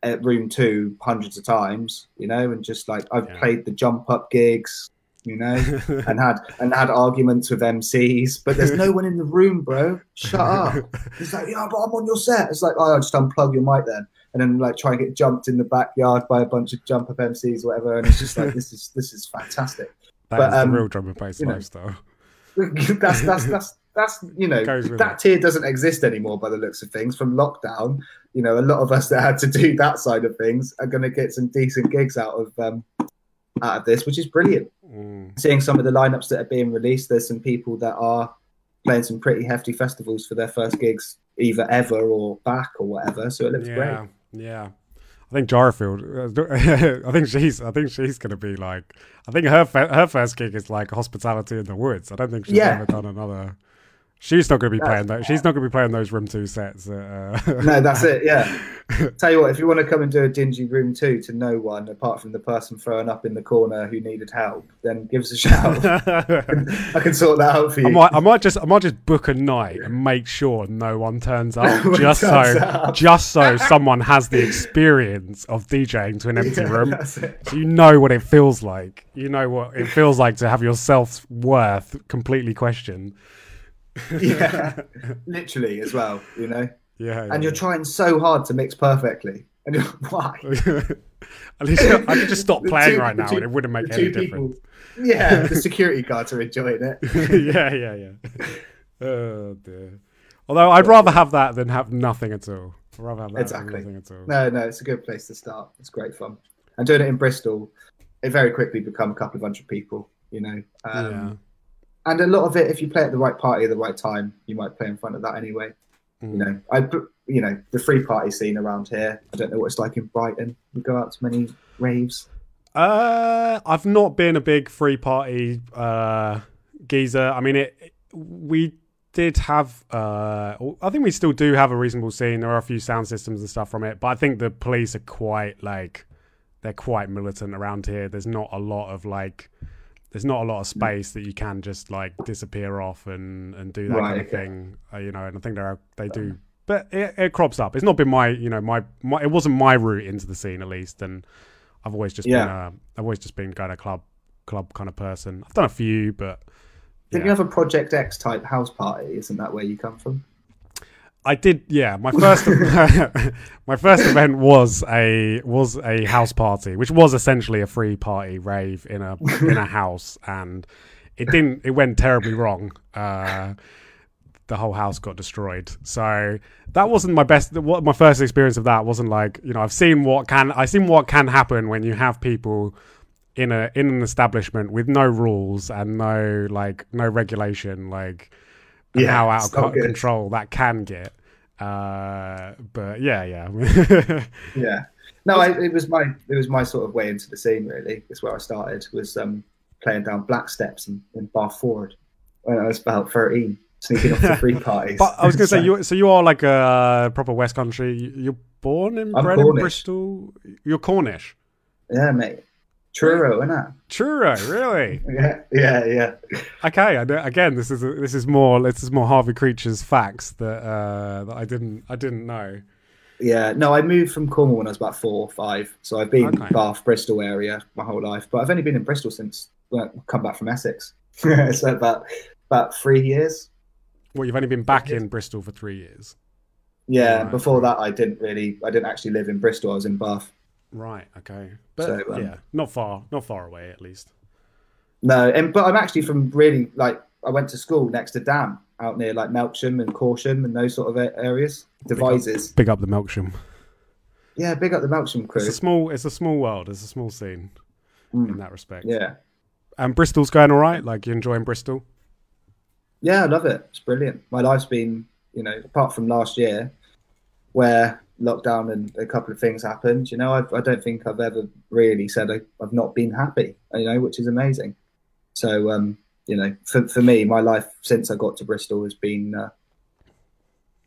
at room two hundreds of times, you know, and just like I've Yeah. played the jump up gigs, you know, and had and had arguments with MCs, but there's no one in the room, bro. Shut up. He's like, yeah, but I'm on your set. It's like, oh, I'll just unplug your mic then, and then like try and get jumped in the backyard by a bunch of jump up MCs or whatever, and it's just like this is this is fantastic. That But, is um, the real drum and bass you know, lifestyle. that's that's that's that's you know that tier doesn't exist anymore by the looks of things from lockdown. You know, a lot of us that had to do that side of things are going to get some decent gigs out of um, out of this, which is brilliant. Mm. Seeing some of the lineups that are being released, there's some people that are playing some pretty hefty festivals for their first gigs, either ever or back or whatever. So it looks Yeah, great. yeah. I think Jarafield. uh, I think she's. I think she's going to be like. I think her her first gig is like hospitality in the woods. I don't think she's Yeah. ever done another. She's not going to be That's- playing that. She's not going to be playing those room two sets. Uh, No, that's it. Yeah. Tell you what, if you want to come and do a dingy room two to no one apart from the person throwing up in the corner who needed help, then give us a shout. I can sort that out for you. I might, I might just, I might just book a night and make sure no one turns up, No just turns so, up. just so someone has the experience of DJing to an empty Yeah, room. So you know what it feels like. You know what it feels like to have your self worth completely questioned. Yeah, literally as well. You know, Yeah, and you're trying so hard to mix perfectly, and you're why? At least I could just stop playing two- right now, two- and it wouldn't make any difference. Yeah, the security guards are enjoying it. yeah, yeah, yeah. Oh dear. Although I'd rather have that than have nothing at all. I'd rather have that Exactly. nothing at all. No, no, it's a good place to start. It's great fun. And doing it in Bristol, it very quickly become a couple of hundred people. You know, um, yeah. And a lot of it, if you play at the right party at the right time, you might play in front of that anyway. Mm. You know, I, you know, the free party scene around here. I don't know what it's like in Brighton. We go out to many raves. Uh, I've not been a big free party uh, geezer. I mean, it. We did have. Uh, I think we still do have a reasonable scene. There are a few sound systems and stuff from it, but I think the police are quite like they're quite militant around here. There's not a lot of like. There's not a lot of space that you can just like disappear off and and do that Right, kind of thing. Uh, you know, and I think there are they do. But it, it crops up. It's not been my, you know, my, my. It wasn't my route into the scene, at least, and I've always just Yeah. been uh, I've always just been kind of club club kind of person. I've done a few, but yeah. you have a Project X type house party? Isn't that where you come from? I did. Yeah, my first my first event was a was a house party, which was essentially a free party rave in a in a house, and it didn't. It went terribly wrong. Uh, the whole house got destroyed. So that wasn't my best. What my first experience of that wasn't like you know I've seen what can I've seen what can happen when you have people in a in an establishment with no rules and no like no regulation like and Yeah, how out of co- control that can get. Uh, but yeah, yeah. Yeah. No, I, it was my it was my sort of way into the scene. Really, it's where I started. Was um, playing down Black Steps in, in Barford when I was about thirteen, sneaking off to free parties. but I was going to say, So- you so you are like a proper West Country. you- You're born and bred in Bristol. You're Cornish. yeah, mate. Truro, innit? Churro, really? Yeah, yeah, yeah. Okay, I know, again, this is this is more this is more Harvey Creature's facts that uh, that I didn't I didn't know. Yeah, no, I moved from Cornwall when I was about four or five, so I've been Okay. Bath, Bristol area my whole life. But I've only been in Bristol since well, come back from Essex, so about about three years. Well, you've only been back in Bristol for three years, Yeah, Right. before that, I didn't really, I didn't actually live in Bristol. I was in Bath. Right? Okay, but So, um, yeah, not far, not far away at least. No, and but I'm actually from really like I went to school next to Dam out near like Melksham and Corsham and those sort of areas. Devizes. Big up the Melksham. Yeah, big up the Melksham crew. It's a small, it's a small world. It's a small scene in Mm, that respect. yeah, And Bristol's going all right. Like you enjoying Bristol? yeah, I love it. It's brilliant. My life's been, you know, apart from last year, where lockdown and a couple of things happened. You know, I, I don't think I've ever really said I, I've not been happy. You know, which is amazing. So, um, you know, for for me, my life since I got to Bristol has been, uh,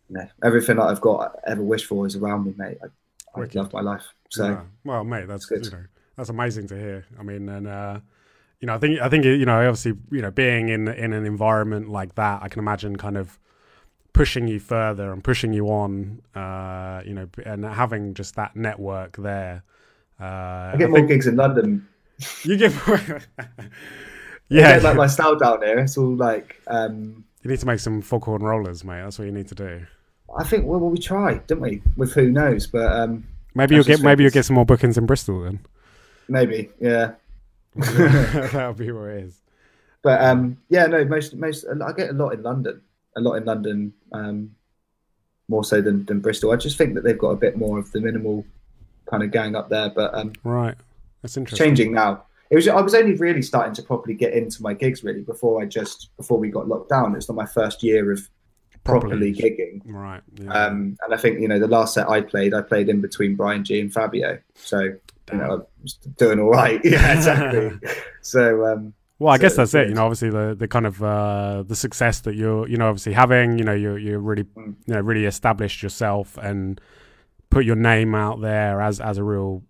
you know, everything that I've got ever wished for is around me, mate. I, I love my life. So, Yeah. well, mate, that's It's you good. know that's amazing to hear. I mean, and uh, you know, I think I think you know, obviously, you know, being in in an environment like that, I can imagine kind of pushing you further and pushing you on. Uh, you know, and having just that network there. Uh, I get more gigs in London. You get more. yeah, like my style down there. It's all like. Um, you need to make some foghorn rollers, mate. That's what you need to do. I think well, well we tried, didn't we? With who knows, but um, maybe you'll get maybe you'll get some more bookings in Bristol then. Maybe, yeah. That'll be what it is. But um, yeah, no, most most I get a lot in London, a lot in London, um, more so than, than Bristol. I just think that they've got a bit more of the minimal kind of gang up there. But um, right, that's interesting. Changing now. It was I was only really starting to properly get into my gigs really before I just before we got locked down. It's not my first year of properly, properly gigging. Right. Yeah. Um, and I think you know the last set I played, I played in between Bryan Gee and Fabio, so Damn. you know I was doing all right. Yeah, exactly. so. Um, well, I so guess that's it. You know, obviously the, the kind of uh, the success that you're, you know, obviously having. You know, you're you're really, mm. you know, really established yourself and put your name out there as as a real.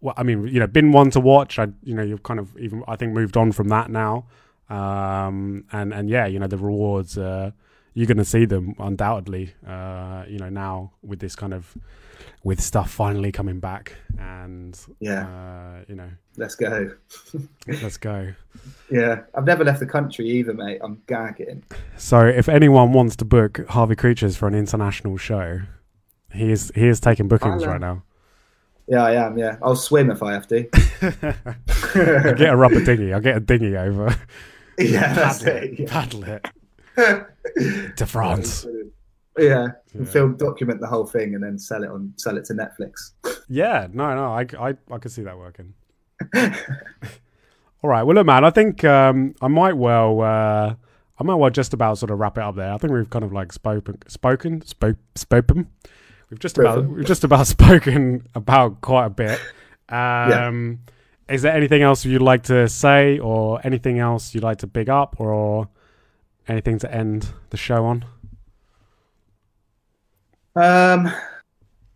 Well, I mean, you know, been one to watch. I, you know, you've kind of even I think moved on from that now. Um, and and yeah, you know, the rewards. Uh, you're going to see them undoubtedly. Uh, you know, now with this kind of with stuff finally coming back, and yeah, uh, you know, let's go, let's go. Yeah, I've never left the country either, mate. I'm gagging. So, if anyone wants to book Harvey Creatures for an international show, he is he is taking bookings right now. Yeah, I am. Yeah, I'll swim if I have to. I'll get a rubber dinghy. I'll get a dinghy over. Yeah, that's paddle it. Yeah. Paddle it. to France. Yeah, yeah. film document the whole thing and then sell it on sell it to Netflix. Yeah, no, no, I I I could see that working. All right, well, look, man, I think um, I might well uh, I might well just about sort of wrap it up there. I think we've kind of like spoken spoken spoke spoken. We've just about we've just about spoken about quite a bit. Um, yeah. Is there anything else you'd like to say, or anything else you'd like to big up, or anything to end the show on? Um,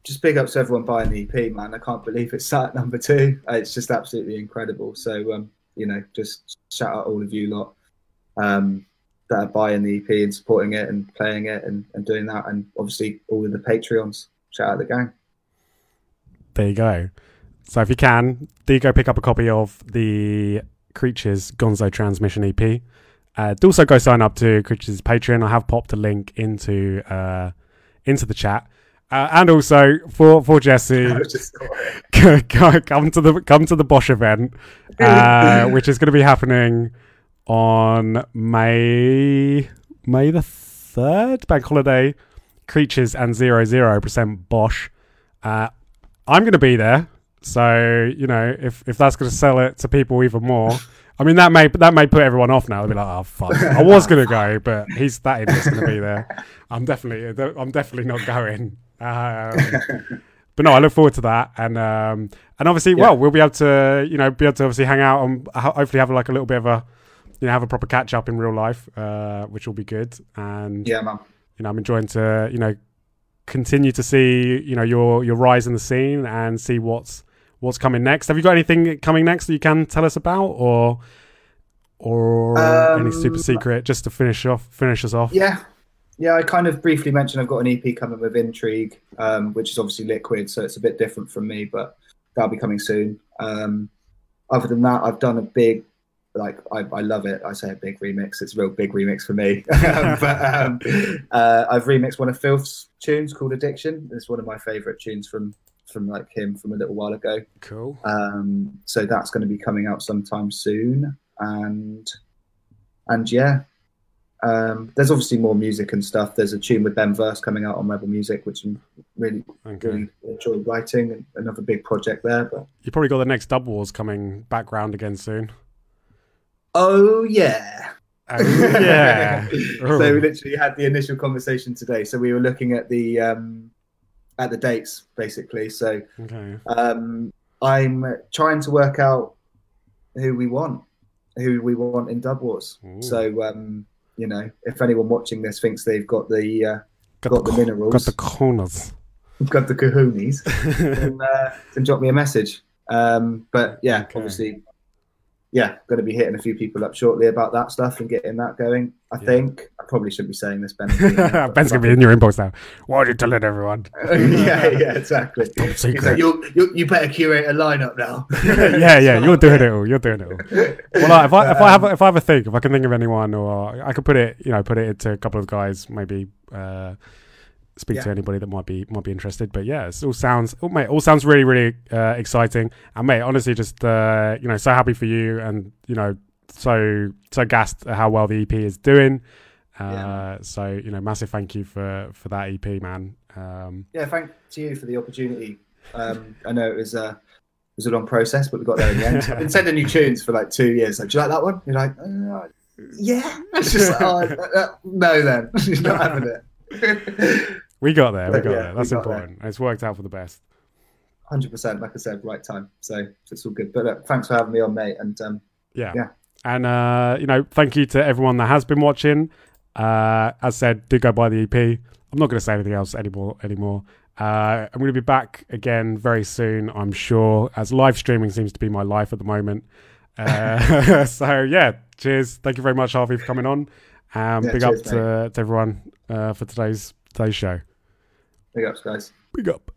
just big ups to everyone buying the EP, man. I can't believe it's at number two. It's just absolutely incredible. So, um, you know, just shout out all of you lot um, that are buying the EP and supporting it and playing it and, and doing that. And obviously, all of the Patreons. Shout out the gang. There you go. So, if you can, do you go pick up a copy of the Creatures Gonzo Transmission EP. Uh, also go sign up to Creatures Patreon. I have popped a link into uh, into the chat. Uh, and also for for Jesse, come to the come to the Bosh event, uh, which is going to be happening on May May the third, bank holiday. Creatures and zero zero percent Bosh. Uh, I'm going to be there, so you know if if that's going to sell it to people even more. I mean, that may that may put everyone off now. They'll be like, "Oh fuck!" I was gonna go, but he's that idiots gonna be there. I'm definitely, I'm definitely not going. Um, but no, I look forward to that, and um, and obviously, yeah. well, we'll be able to, you know, be able to obviously hang out and hopefully have like a little bit of a, you know, have a proper catch up in real life, uh, which will be good. And yeah, man, you know, I'm enjoying to, you know, continue to see, you know, your your rise in the scene and see what's what's coming next. Have you got anything coming next that you can tell us about, or or um, any super secret just to finish off finish us off? Yeah, yeah. I kind of briefly mentioned I've got an EP coming with Intrigue, um, which is obviously liquid, so it's a bit different from me, but that'll be coming soon. Um, other than that, I've done a big like I, I, love it. I say a big remix. It's a real big remix for me. but um, uh, I've remixed one of Philth's tunes called Addiction. It's one of my favourite tunes from from like him from a little while ago. Cool. Um, so that's going to be coming out sometime soon, and and yeah, um, there's obviously more music and stuff. There's a tune with Ben Verse coming out on Rebel Music, which I'm really okay. really enjoy writing. Another big project there. But you probably got the next Dub Wars coming background again soon. Oh yeah. Oh, yeah. so we literally had the initial conversation today. So we were looking at the um, at the dates basically. So okay. um, I'm trying to work out who we want, who we want in Dub Wars. Ooh. So um, you know, if anyone watching this thinks they've got the uh, got, got the, the, minerals, got the corners, got the kahoonies, then, uh, then drop me a message. Um, but yeah, okay. obviously yeah, going to be hitting a few people up shortly about that stuff and getting that going. I Yeah. think I probably shouldn't be saying this, Ben. Ben's gonna be in your inbox now. Why are you telling everyone? yeah, yeah, exactly. Top secret. like, you, you, you better curate a lineup now. yeah, yeah, you're doing it all. You're doing it all. Well, like, if I if I have a- if I have a think, if I can think of anyone, or I could put it, you know, put it into a couple of guys, maybe uh, speak to anybody that might be might be interested. But yeah, it all sounds, oh, mate, all sounds really really uh, exciting. And mate, honestly, just uh, you know, so happy for you, and you know, so so gassed at how well the EP is doing. Uh, Yeah. So you know, massive thank you for for that EP, man. Um, yeah, thank to you for the opportunity. Um, I know it was uh, it was a long process, but we got there in the end. I've been sending you tunes for like two years. Like, do you like that one? You're like, uh, yeah. It's just like, oh, uh, no, then not having it. we got there. We got yeah, there. That's got there. important. It's worked out for the best. Hundred percent, like I said, right time. So it's all good. But look, thanks for having me on, mate. And um, Yeah. Yeah. And uh, you know, thank you to everyone that has been watching. Uh, as I said, do go buy the EP. I'm not going to say anything else anymore. Anymore. Uh, I'm going to be back again very soon, I'm sure, as live streaming seems to be my life at the moment. Uh, so yeah, cheers. Thank you very much, Harvey, for coming on. Um, Yeah, big cheers, up to, to everyone uh, for today's today's show. big ups, guys. Big up.